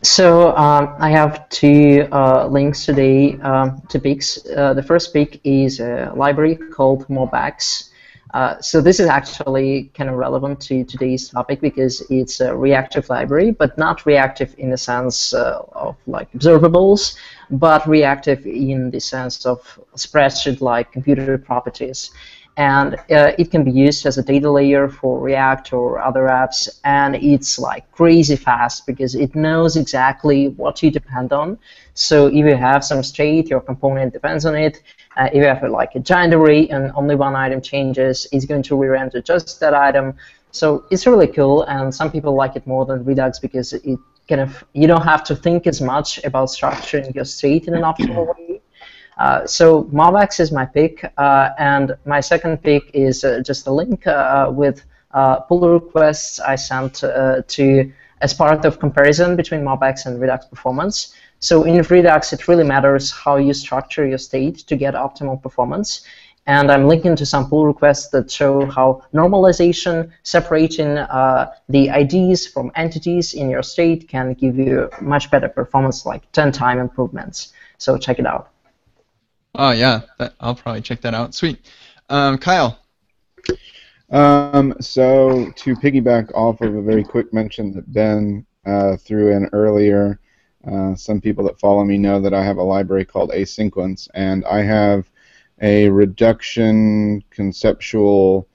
So um, I have two uh, links today um, to picks. Uh, the first pick is a library called MobX. Uh, so this is actually kind of relevant to today's topic because it's a reactive library, but not reactive in the sense uh, of like observables, but reactive in the sense of spreadsheet-like computed properties and uh, it can be used as a data layer for React or other apps, and it's like crazy fast because it knows exactly what you depend on. So if you have some state, your component depends on it. Uh, if you have like a giant array and only one item changes, it's going to re-render just that item. So it's really cool, and some people like it more than Redux because it kind of you don't have to think as much about structuring your state in an optimal way. Uh, so MobX is my pick, uh, and my second pick is uh, just a link uh, with uh, pull requests I sent uh, to as part of comparison between MobX and Redux performance. So in Redux, it really matters how you structure your state to get optimal performance. And I'm linking to some pull requests that show how normalization, separating uh, the IDs from entities in your state, can give you much better performance, like 10 time improvements. So check it out. Oh yeah, that, I'll probably check that out. Sweet. Um, Kyle. Um, so to piggyback off of a very quick mention that Ben uh, threw in earlier, uh, some people that follow me know that I have a library called asynquence, and I have a reduction conceptual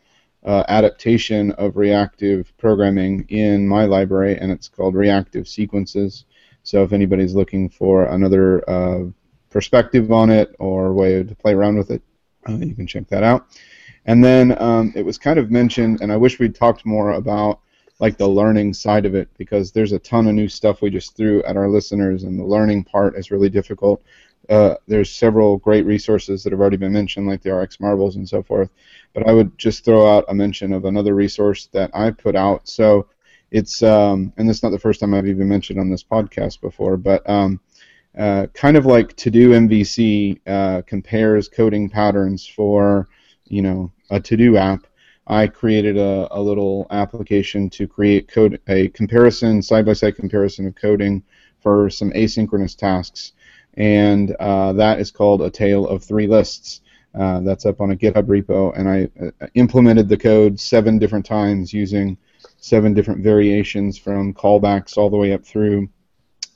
uh, adaptation of reactive programming in my library, and it's called Reactive Sequences. So if anybody's looking for another uh, perspective on it or way to play around with it, uh, you can check that out. And then um, it was kind of mentioned, and I wish we'd talked more about like the learning side of it because there's a ton of new stuff we just threw at our listeners, and the learning part is really difficult. Uh, there's several great resources that have already been mentioned, like the RX Marbles and so forth. But I would just throw out a mention of another resource that I put out. So it's, um, and this is not the first time I've even mentioned on this podcast before, but um, uh, kind of like TodoMVC uh, compares coding patterns for, you know, a To Do app. I created a, a little application to create code a comparison, side-by-side comparison of coding for some asynchronous tasks and uh, that is called a tale of three lists. Uh, that's up on a GitHub repo, and I uh, implemented the code seven different times using seven different variations from callbacks all the way up through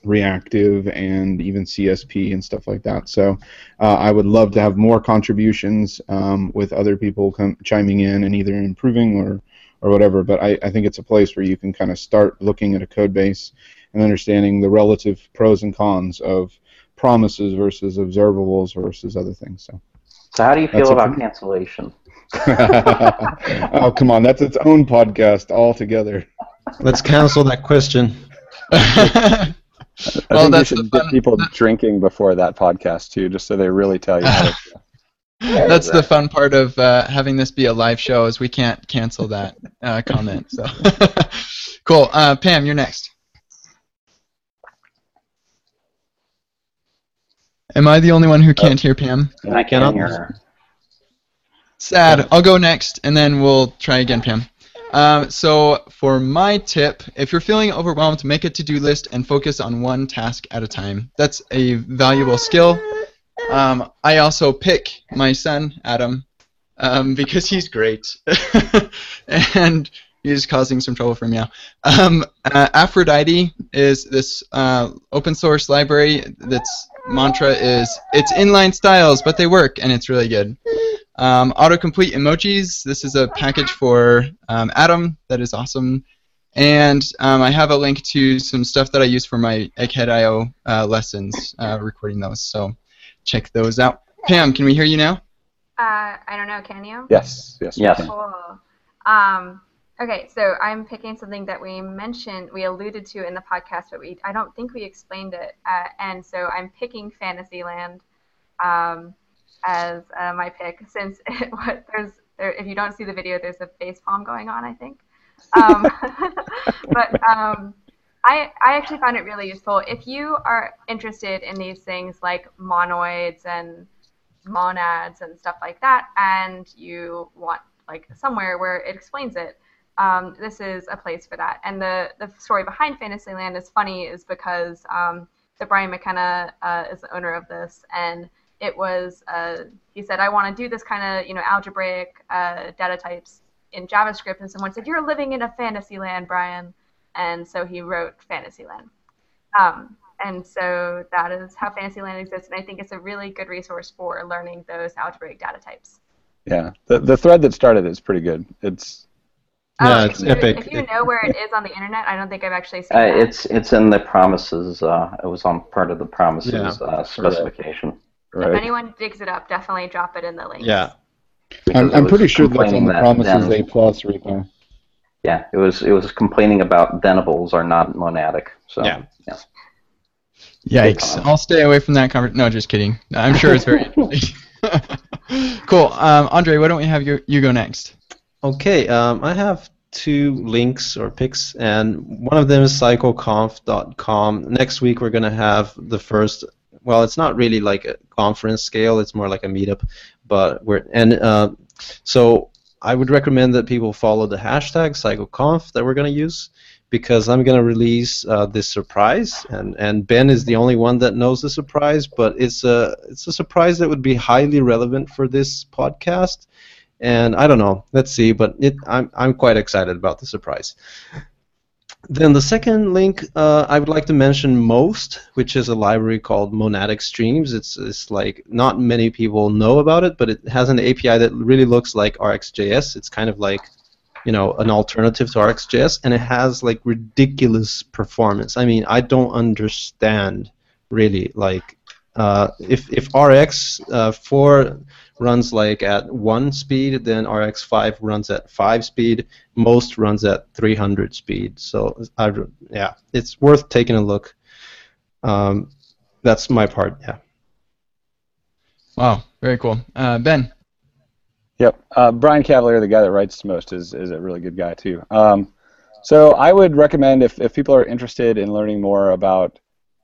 reactive and even CSP and stuff like that. So uh, I would love to have more contributions um, with other people com- chiming in and either improving or, or whatever. But I, I think it's a place where you can kind of start looking at a code base and understanding the relative pros and cons of promises versus observables versus other things. So. So how do you feel about cancellation? oh come on, that's its own podcast altogether. Let's cancel that question. I well, think you should get people drinking before that podcast too, just so they really tell you. How to That's the fun part of uh, having this be a live show, is we can't cancel that uh, comment. So, cool. Uh, Pam, you're next. Am I the only one who can't hear Pam? I cannot hear her. Sad. I'll go next, and then we'll try again, Pam. Um, so for my tip, if you're feeling overwhelmed, make a to-do list and focus on one task at a time. That's a valuable skill. Um, I also pick my son Adam um, because he's great, and he's causing some trouble for me now. Um, uh, Aphrodite is this uh, open source library that's mantra is it's inline styles, but they work, and it's really good. Um, autocomplete emojis. This is a package for um, Atom that is awesome. And um, I have a link to some stuff that I use for my Egghead.io uh, lessons, uh, recording those. So check those out. Pam, can we hear you now? Uh, I don't know. Can you? Yes. Yes. Yes. Cool. Um, Okay, so I'm picking something that we mentioned, we alluded to in the podcast, but we I don't think we explained it. Uh, and so I'm picking Fantasyland um, as uh, my pick, since it, what, there's there, if you don't see the video, there's a face palm going on, I think. Um, but um, I I actually found it really useful. If you are interested in these things like monoids and monads and stuff like that, and you want like somewhere where it explains it um, this is a place for that. And the, the story behind Fantasyland is funny is because um, the Brian McKenna uh, is the owner of this, and it was uh, he said I want to do this kind of you know algebraic uh, data types in JavaScript, and someone said you're living in a fantasy land Brian, and so he wrote Fantasyland. Um, and so that is how Fantasyland exists, and I think it's a really good resource for learning those algebraic data types. Yeah, the the thread that started is pretty good. It's yeah, oh, it's if you, epic. If you know where it is on the internet, I don't think I've actually seen Uh, that. it's it's in the promises. Uh, it was on part of the promises Yeah. uh, specification. If right. anyone digs it up, definitely drop it in the link. Yeah. I'm, I'm pretty sure that's on the that promises then- A plus repo. Yeah, it was it was complaining about thenables are not monadic. So Yeah. Yikes! I'll stay away from that conversation. No, just kidding. I'm sure it's very interesting. cool. Um, Andre, why don't we have you you go next? Okay, um, I have two links or picks, and one of them is cycleconf.com. Next week we're going to have the first. Well, it's not really like a conference scale; it's more like a meetup. But we're and uh, so I would recommend that people follow the hashtag cycleconf that we're going to use because I'm going to release uh, this surprise, and, and Ben is the only one that knows the surprise, but it's a it's a surprise that would be highly relevant for this podcast and I don't know. Let's see, but it, I'm I'm quite excited about the surprise. Then the second link uh, I would like to mention most, which is a library called Monadic Streams. It's it's like not many people know about it, but it has an API that really looks like RxJS. It's kind of like you know an alternative to RxJS, and it has like ridiculous performance. I mean, I don't understand really like uh, if if Rx uh, for runs like at one speed, then RX5 runs at five speed, most runs at 300 speed. So I, yeah, it's worth taking a look. Um, that's my part. Yeah. Wow, very cool. Uh, ben. Yep, uh, Brian Cavalier, the guy that writes most, is is a really good guy too. Um, so I would recommend if if people are interested in learning more about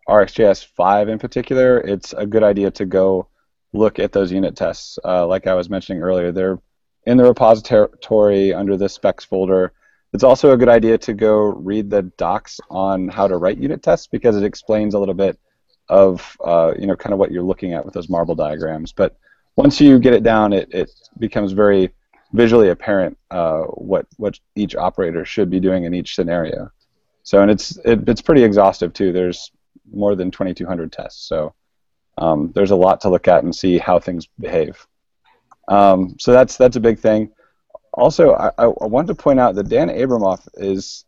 RxJS 5 in particular, it's a good idea to go look at those unit tests. Uh, like I was mentioning earlier, they're in the repository under the specs folder. It's also a good idea to go read the docs on how to write unit tests because it explains a little bit of uh, you know kind of what you're looking at with those marble diagrams. But once you get it down, it, it becomes very visually apparent uh, what what each operator should be doing in each scenario. So and it's it, it's pretty exhaustive too. There's more than 2,200 tests, so um, there's a lot to look at and see how things behave. Um, so that's that's a big thing. Also, I, I want to point out that Dan Abramov is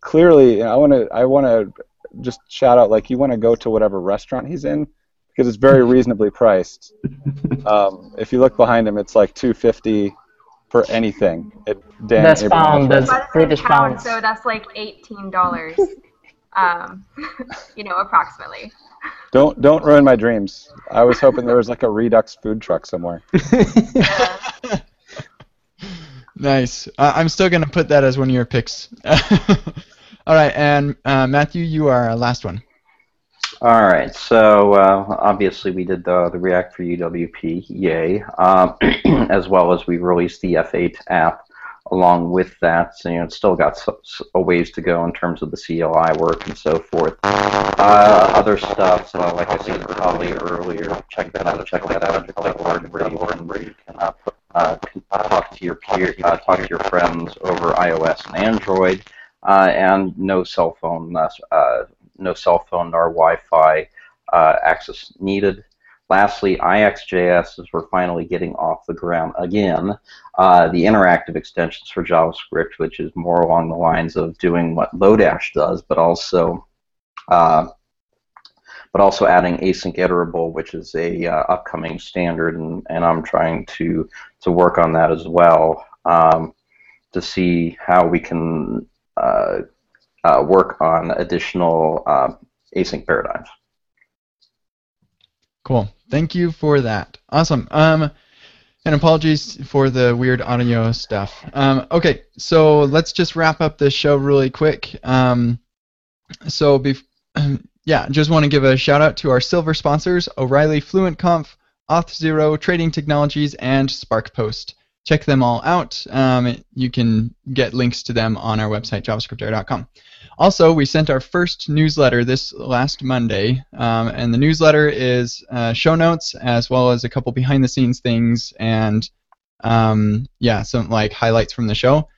clearly. I want to I want to just shout out like you want to go to whatever restaurant he's in because it's very reasonably priced. Um, if you look behind him, it's like 250 for anything. It, Dan That's Abramov pound, that's British pounds. So that's like eighteen dollars. um, you know, approximately. Don't don't ruin my dreams. I was hoping there was like a Redux food truck somewhere. Nice. Uh, I'm still gonna put that as one of your picks. All right, and uh, Matthew, you are our last one. All right, so uh, obviously we did the, the React for UWP, yay, um, as well as we released the F8 app along with that. So, you know, it's still got so, so- a ways to go in terms of the CLI work and so forth. Uh, other stuff, uh, like I said probably earlier, check that out. Check that out. Like where you, where you can uh, put, can talk to your peer, uh, talk to your friends over iOS and Android, uh, and no cell phone, uh, uh, no cell phone nor Wi-Fi access needed. Lastly, IxJS, is we're finally getting off the ground again, uh, the interactive extensions for JavaScript, which is more along the lines of doing what Lodash does, but also uh, but also adding async iterable, which is a uh, upcoming standard, and, and I'm trying to to work on that as well um, to see how we can uh, uh, work on additional uh, async paradigms. Cool. Thank you for that. Awesome. Um, and apologies for the weird audio stuff. Um, okay, so let's just wrap up this show really quick. Um, so, bef- yeah, just want to give a shout out to our silver sponsors: O'Reilly FluentConf, Auth0, Trading Technologies, and SparkPost. Check them all out. Um, you can get links to them on our website, javascriptair.com. Also, we sent our first newsletter this last Monday, um, and the newsletter is uh, show notes as well as a couple behind the scenes things and um, yeah, some like highlights from the show.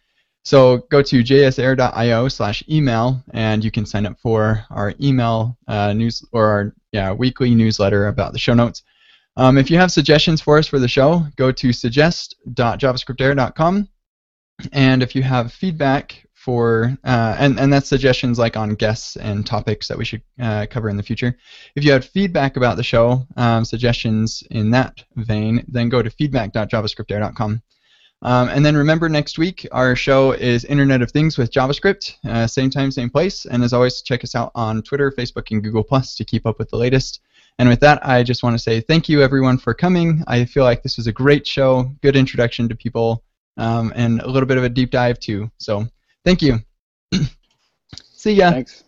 So go to jsair.io slash email and you can sign up for our email uh, news or our yeah, weekly newsletter about the show notes. Um, if you have suggestions for us for the show, go to suggest.javascriptair.com. And if you have feedback for, uh, and, and that's suggestions like on guests and topics that we should uh, cover in the future. If you have feedback about the show, um, suggestions in that vein, then go to feedback.javascriptair.com. Um, and then remember, next week our show is Internet of Things with JavaScript, uh, same time, same place. And as always, check us out on Twitter, Facebook, and Google Plus to keep up with the latest. And with that, I just want to say thank you everyone for coming. I feel like this was a great show, good introduction to people, um, and a little bit of a deep dive too. So thank you. See ya. Thanks.